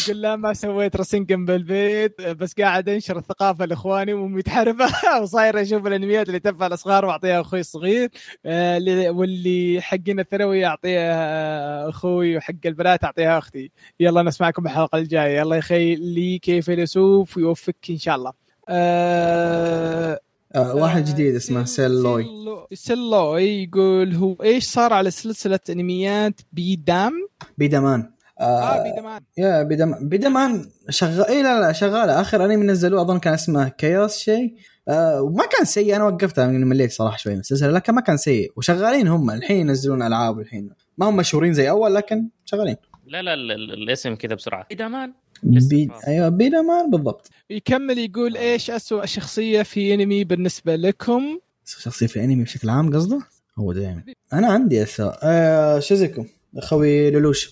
يقول لا ما سويت Rasengan بالبيت آه، بس قاعد أنشر الثقافة لإخواني ومتحرفه وصاير أشوف الأنميات اللي تنفع الصغار وأعطيها أخوي الصغير. آه، اللي- واللي حقين الثانوي أعطيها أخوي وحق البنات أعطيها أختي. يلا نسمعكم الحلقة الجاية. الله يخليك يا فيلسوف ويوفقك إن شاء الله. آه آه واحد جديد اسمه سيلوي. سيلو- سيلوي يقول هو إيش صار على سلسلة أنميات بيدام؟ بيدامان. آه آه بيدامان. يا بيدامان بيدامان شغال اي لا لا شغالة. آخر أنمي نزلوه أظن كان اسمه كيوس شيء. آه وما كان سيء. أنا وقفتها لاني مليت صراحة شوي من السلسلة لكن ما كان سيء. وشغالين هم. الحين ينزلون ألعاب الحين ما هم مشهورين زي أول لكن شغالين. لا لا ال- ال- الاسم كذا بسرعة. ايدامان لسه بي... أيوه بيدامان بالضبط. يكمل يقول إيش اسوء شخصية في أنمي بالنسبة لكم؟ شخصية في الانمي بشكل عام قصده؟ هو دائما أنا عندي اسا آه شزكو أخوي لولوش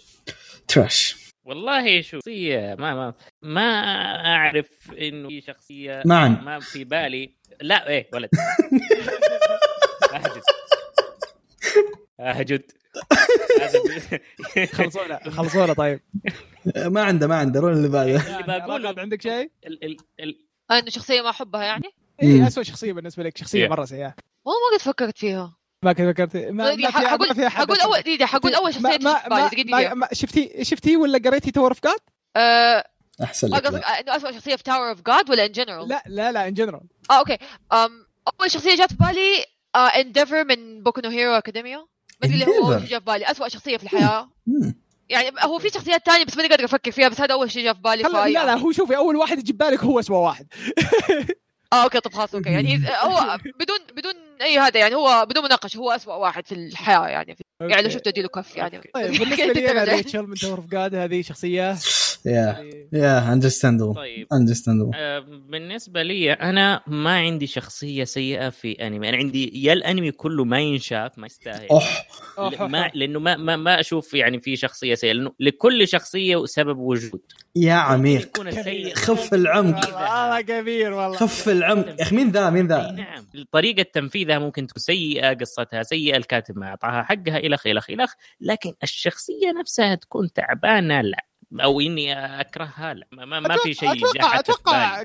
تراش. والله شخصية ما ما ما أعرف إنه في شخصية معا. ما في بالي. لا إيه ولد. أهجد. أهجد. خلصونا خلصونا طيب آه، ما عنده ما عنده رول اللي باقي اللي بقوله عندك شيء؟ ال- ال- ال- آه، إنه شخصية ما أحبها يعني اي. اسوء شخصية بالنسبة لك شخصية. مرة سيئة والله ما قد فكرت فيها ما كنت فكرت ما, ما حقول في أحد حقول. اول دقيقه حقول أول شخصية ما شفتي شفتي ولا قريتي Tower of God؟ آه، أحسن آه، لك قصدك. آه، إنه اسوء شخصية في Tower of God ولا in general؟ لا لا لا in general آه okay أم أول شخصية جات في بالي Endeavor من Boku no Hero Academia ما أدري ليه هو جاء في بالي اسوء شخصية في الحياة. مم. يعني هو في شخصيات تانية بس ماني قادر أفكر فيها بس هذا أول شيء جاء في بالي لا لا هو شوفي أول واحد يجي بالك هو اسوء واحد. آه okay طب خلاص okay. يعني هو بدون بدون أي هذا يعني هو بدون مناقشة هو اسوء واحد في الحياة يعني. يعني لو. شفته أديله كف يعني. طيب بالنسبة لي أنا ريتشل من Tower of God هذه شخصية yeah yeah understandable طيب. understandable بالنسبة لي أنا ما عندي شخصية سيئة في أنمي أنا عندي يا الأنمي كله ما ينشاف ما يستاهل. أوح. أوه، ما لأنه ما, ما, ما أشوف يعني في شخصية سيئة لأنه لكل شخصية سبب وجود. يا عميق. خف العمق. والله كبير والله. خف العمق. يا أخي مين ذا؟ مين ذا؟ نعم. طريقة تنفيذها ممكن تكون سيئة قصتها سيئة الكاتب ما أعطاها حقها إلخ إلخ إلخ لكن الشخصية نفسها تكون تعبانة لا. أو إني أكرهها لا ما, ما, في شيء أتوقع أتوقع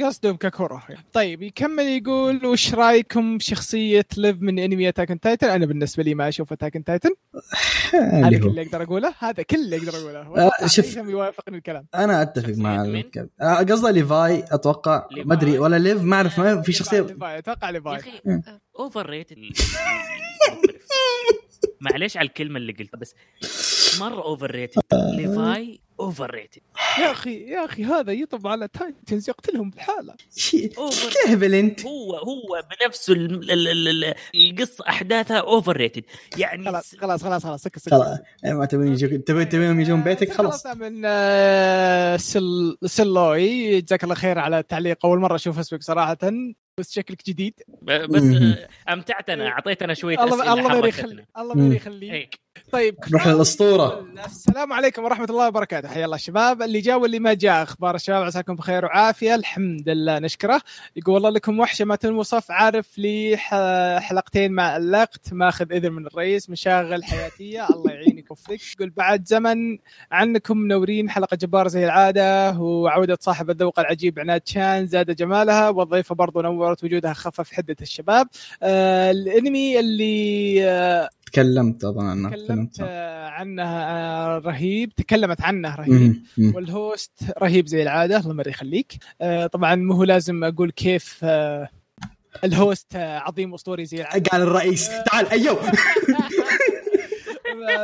قصدهم ككرة طيب يكمل يقول وش رأيكم بشخصية ليف من انمي Attack Titan أنا بالنسبة لي ما أشوف Attack Titan هذا اللي كل اللي أقدر أقوله هذا كل اللي أقدر أقوله. آه، شوف. يوافقني الكلام. أنا أتفق مع آه، قصده ليفاي أتوقع ما أدري ولا ليف ما أعرف ما في شخصيه ليفاي، أتوقع ليفاي. overrated معليش على الكلمة اللي قلتها بس مرة overrated ليفاي overrated يا أخي يا أخي هذا يطب على titans يقتلهم بحاله. تهبل أنت. هو هو بنفسه ال- ال- ال- ال- القصة أحداثها overrated يعني خلاص خلاص خلاص خلاص سكت سكت. خلاص. ما تبون يجوك تبون يجون بيتك خلاص من آه، سل... سلوي. جزاك الله خير على التعليق. أول مرة أشوف اسمك صراحة. بس شكلك جديد. بس امتعتنا اعطيتنا شوية الله الله ما. يخليك الله ما. يخليك. هيك طيب نروح للأسطورة. السلام عليكم ورحمة الله وبركاته. حيا الله الشباب. اللي جاء واللي ما جاء أخبار الشباب؟ عساكم بخير وعافية. الحمد لله نشكره. يقول والله لكم وحشة ما تنوصف عارف لي حلقتين ما علقت ماخذ إذن من الرئيس مشاغل حياتية. الله يعينك. ويوفقك يقول بعد زمن عنكم منورين حلقة جبارة زي العادة. وعودة صاحب الذوق العجيب عناد شان زاد جمالها والضيفة برضو نورت وجودها خفف حدة الشباب. آه الانمي اللي آه تكلمت أظن تكلمت عنه آه، رهيب. تكلمت عنه رهيب. مم. مم. وال host رهيب زي العادة الله ما يخليك. آه، طبعا مو هو لازم أقول كيف آه، ال host عظيم اسطوري زي العادة. قال الرئيس. تعال ايو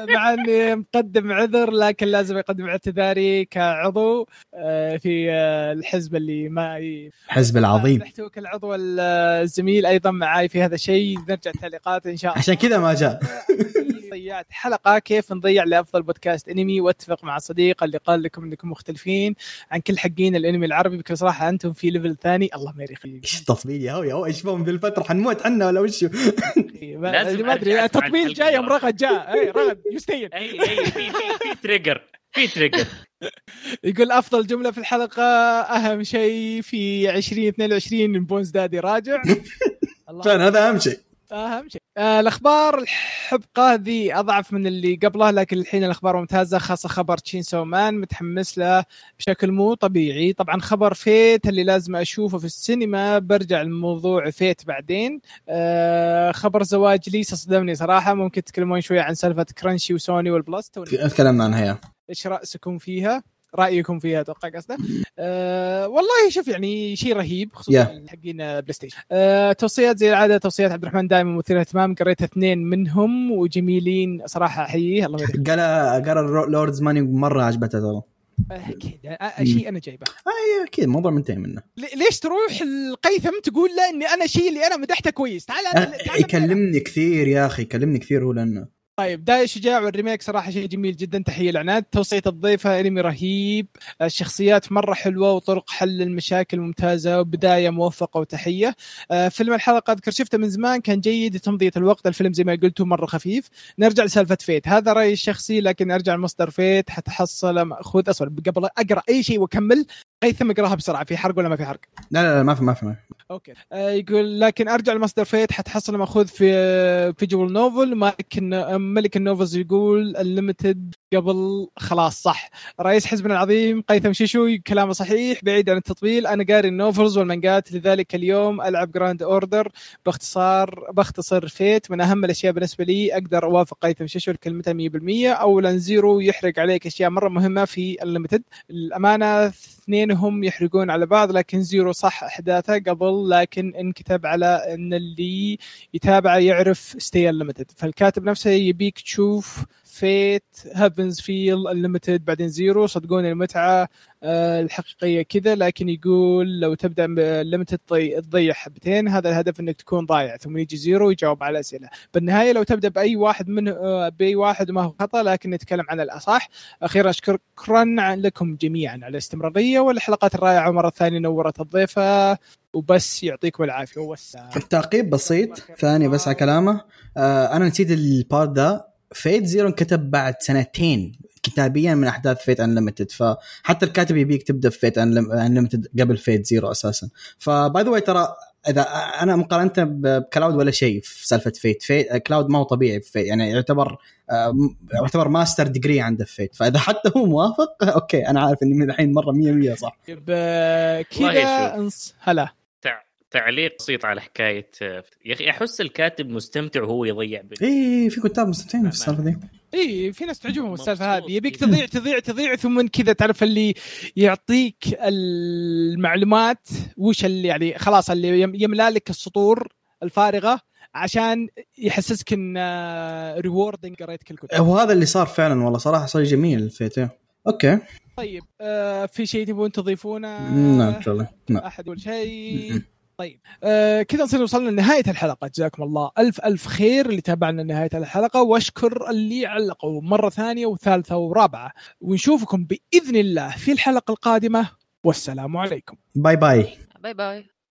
مع إني مقدم عذر لكن لازم اقدم اعتذاري كعضو آه، في آه، الحزب اللي ما ي... حزب العظيم. نحتوك العضو الزميل أيضا معاي في هذا الشيء. نرجع تعليقات إن شاء الله. عشان كذا ما جاء. ضيعت حلقة كيف نضيع لأفضل بودكاست انمي وأتفق مع صديق اللي قال لكم إنكم مختلفين عن كل حقين الانمي العربي بكل صراحة أنتم في ليفل ثاني. الله ما يخليك. إيش التطبيل يا هو يا هو؟ إيش بهم ذي الفترة؟ حنموت عنا ولا وش ما لازم ما أدري التطبيل جاي يوم. رغد جاء. اي رغد يستين أي أي في في تريجر في تريجر يقول أفضل جملة في الحلقة أهم شيء في 2022 بونز دادي راجع. الله فعلا هذا أهم شيء. اهم شيء آه الأخبار الحلقه ذي أضعف من اللي قبله لكن الحين الأخبار ممتازة خاصة خبر Chainsaw Man متحمس له بشكل مو طبيعي. طبعا خبر Fate اللي لازم أشوفه في السينما برجع لموضوع Fate بعدين. آه خبر زواج ليسا صدمني صراحة. ممكن تتكلمون شوية عن سالفة Crunchy وسوني والبلس توني تكلمنا عنها إيش رايكم فيها؟ رأيكم فيها أتوقع قصده. أه والله شوف يعني شيء رهيب خصوصا Yeah. حقين بلاي ستيشن. أه توصيات زي العادة توصيات عبد الرحمن دائما مثير اهتمام قريت اثنين منهم وجميلين صراحة احييه الله يبارك قال قال اللوردز ماني مرة عجبته ترى. أكيد شيء أنا جايبه. أي أكيد الموضوع منتهي منه. ليش تروح القيثم تقول له إني أنا شيء اللي أنا مدحته كويس؟ تعال أه، تعال يكلمني كثير يا أخي يكلمني كثير هو لأنه طيب داي شجاع وال remake صراحة شيء جميل جدا تحية العناد توصية الضيفة انمي رهيب. الشخصيات مرة حلوة وطرق حل المشاكل ممتازة وبداية موفقة وتحية. آه، فيلم الحلقة أذكر شفته من زمان كان جيد لتمضية الوقت. الفيلم زي ما قلتوا مرة خفيف. نرجع لسالفة Fate. هذا رأيي الشخصي لكن أرجع لمصدر Fate. حتحصل مأخوذ اسود قبل أقرأ أي شيء وأكمل. قيثم اقراها بسرعة في حرق ولا ما في حرق؟ لا لا, لا ما في ما في ما في. أوكي. آه يقول لكن أرجع لمصدر Fate حتحصل مأخوذ في visual novel مالك ملك ال novels يقول ال Unlimited قبل خلاص صح. رئيس حزبنا العظيم قيثم شيشو كلامه صحيح بعيد عن التطبيل أنا قاري ال novels والمانجات لذلك اليوم ألعب Grand Order باختصار بختصر Fate من أهم الأشياء بالنسبة لي أقدر أوافق قيثم شيشو كلمته 100% اولا Zero يحرق عليك أشياء مرة مهمة في ال Unlimited الأمانة اثنينهم يحرقون على بعض لكن Zero صح أحداثه قبل لكن انكتب على إن اللي يتابعه يعرف Stay Unlimited فالكاتب نفسه يبيك تشوف Fate Heaven's Feel ال Unlimited بعدين Zero صدقوني المتعة آه، الحقيقية كذا لكن يقول لو تبدأ ال Unlimited تضيع حبتين هذا الهدف إنك تكون ضايع ثم يجي Zero يجاوب على الأسئلة. بالنهاية لو تبدأ بأي واحد من آه، بأي واحد ما هو خطأ لكن نتكلم عن الأصح. أخيرا شكرا لكم جميعا على الاستمرارية والحلقات الرائعة مرة ثانية نورت الضيفة وبس يعطيكم العافية والسلام. تعقيب بسيط ثاني بس على كلامه. آه أنا نسيت ال part ذا Fate Zero انكتب بعد سنتين كتابيا من أحداث Fate Unlimited فحتى الكاتب يبيك تبدا في Fate Unlimited قبل Fate Zero أساسا. ف by the way ترى إذا أنا مقارنة بكلاود ولا شيء في سالفة Fate, Fate كلاود ما هو طبيعي في Fate. يعني يعتبر آه، يعتبر master degree عنده في Fate. فإذا حتى هو موافق أوكي أنا عارف إني من الحين مرة 100% صح. طيب آه، كذا هلا. تعليق بسيط على حكاية آه، يا أخي أحس الكاتب مستمتع وهو يضيع بال- اي في كتاب مستمتعين في السالفة دي اي في ناس تعجبهم السالفة هذه يبيك. تضيع تضيع تضيع ثم كذا تعرف اللي يعطيك المعلومات وش اللي يعني خلاص اللي يم- يملأ لك السطور الفارغة عشان يحسسك إن rewarding قريت كل كتب هو هذا اللي صار فعلا والله صراحة صار جميل ال Fate إيه. أوكي طيب آه في شيء تبون تضيفونه؟ نعم إن شاء الله نعم أحد يقول شيء. طيب. آه كذا نصير وصلنا لنهاية الحلقة. جزاكم الله ألف ألف خير اللي تابعنا لنهاية الحلقة. واشكر اللي علقوا مرة ثانية وثالثة ورابعة. ونشوفكم بإذن الله في الحلقة القادمة. والسلام عليكم. bye bye. bye bye.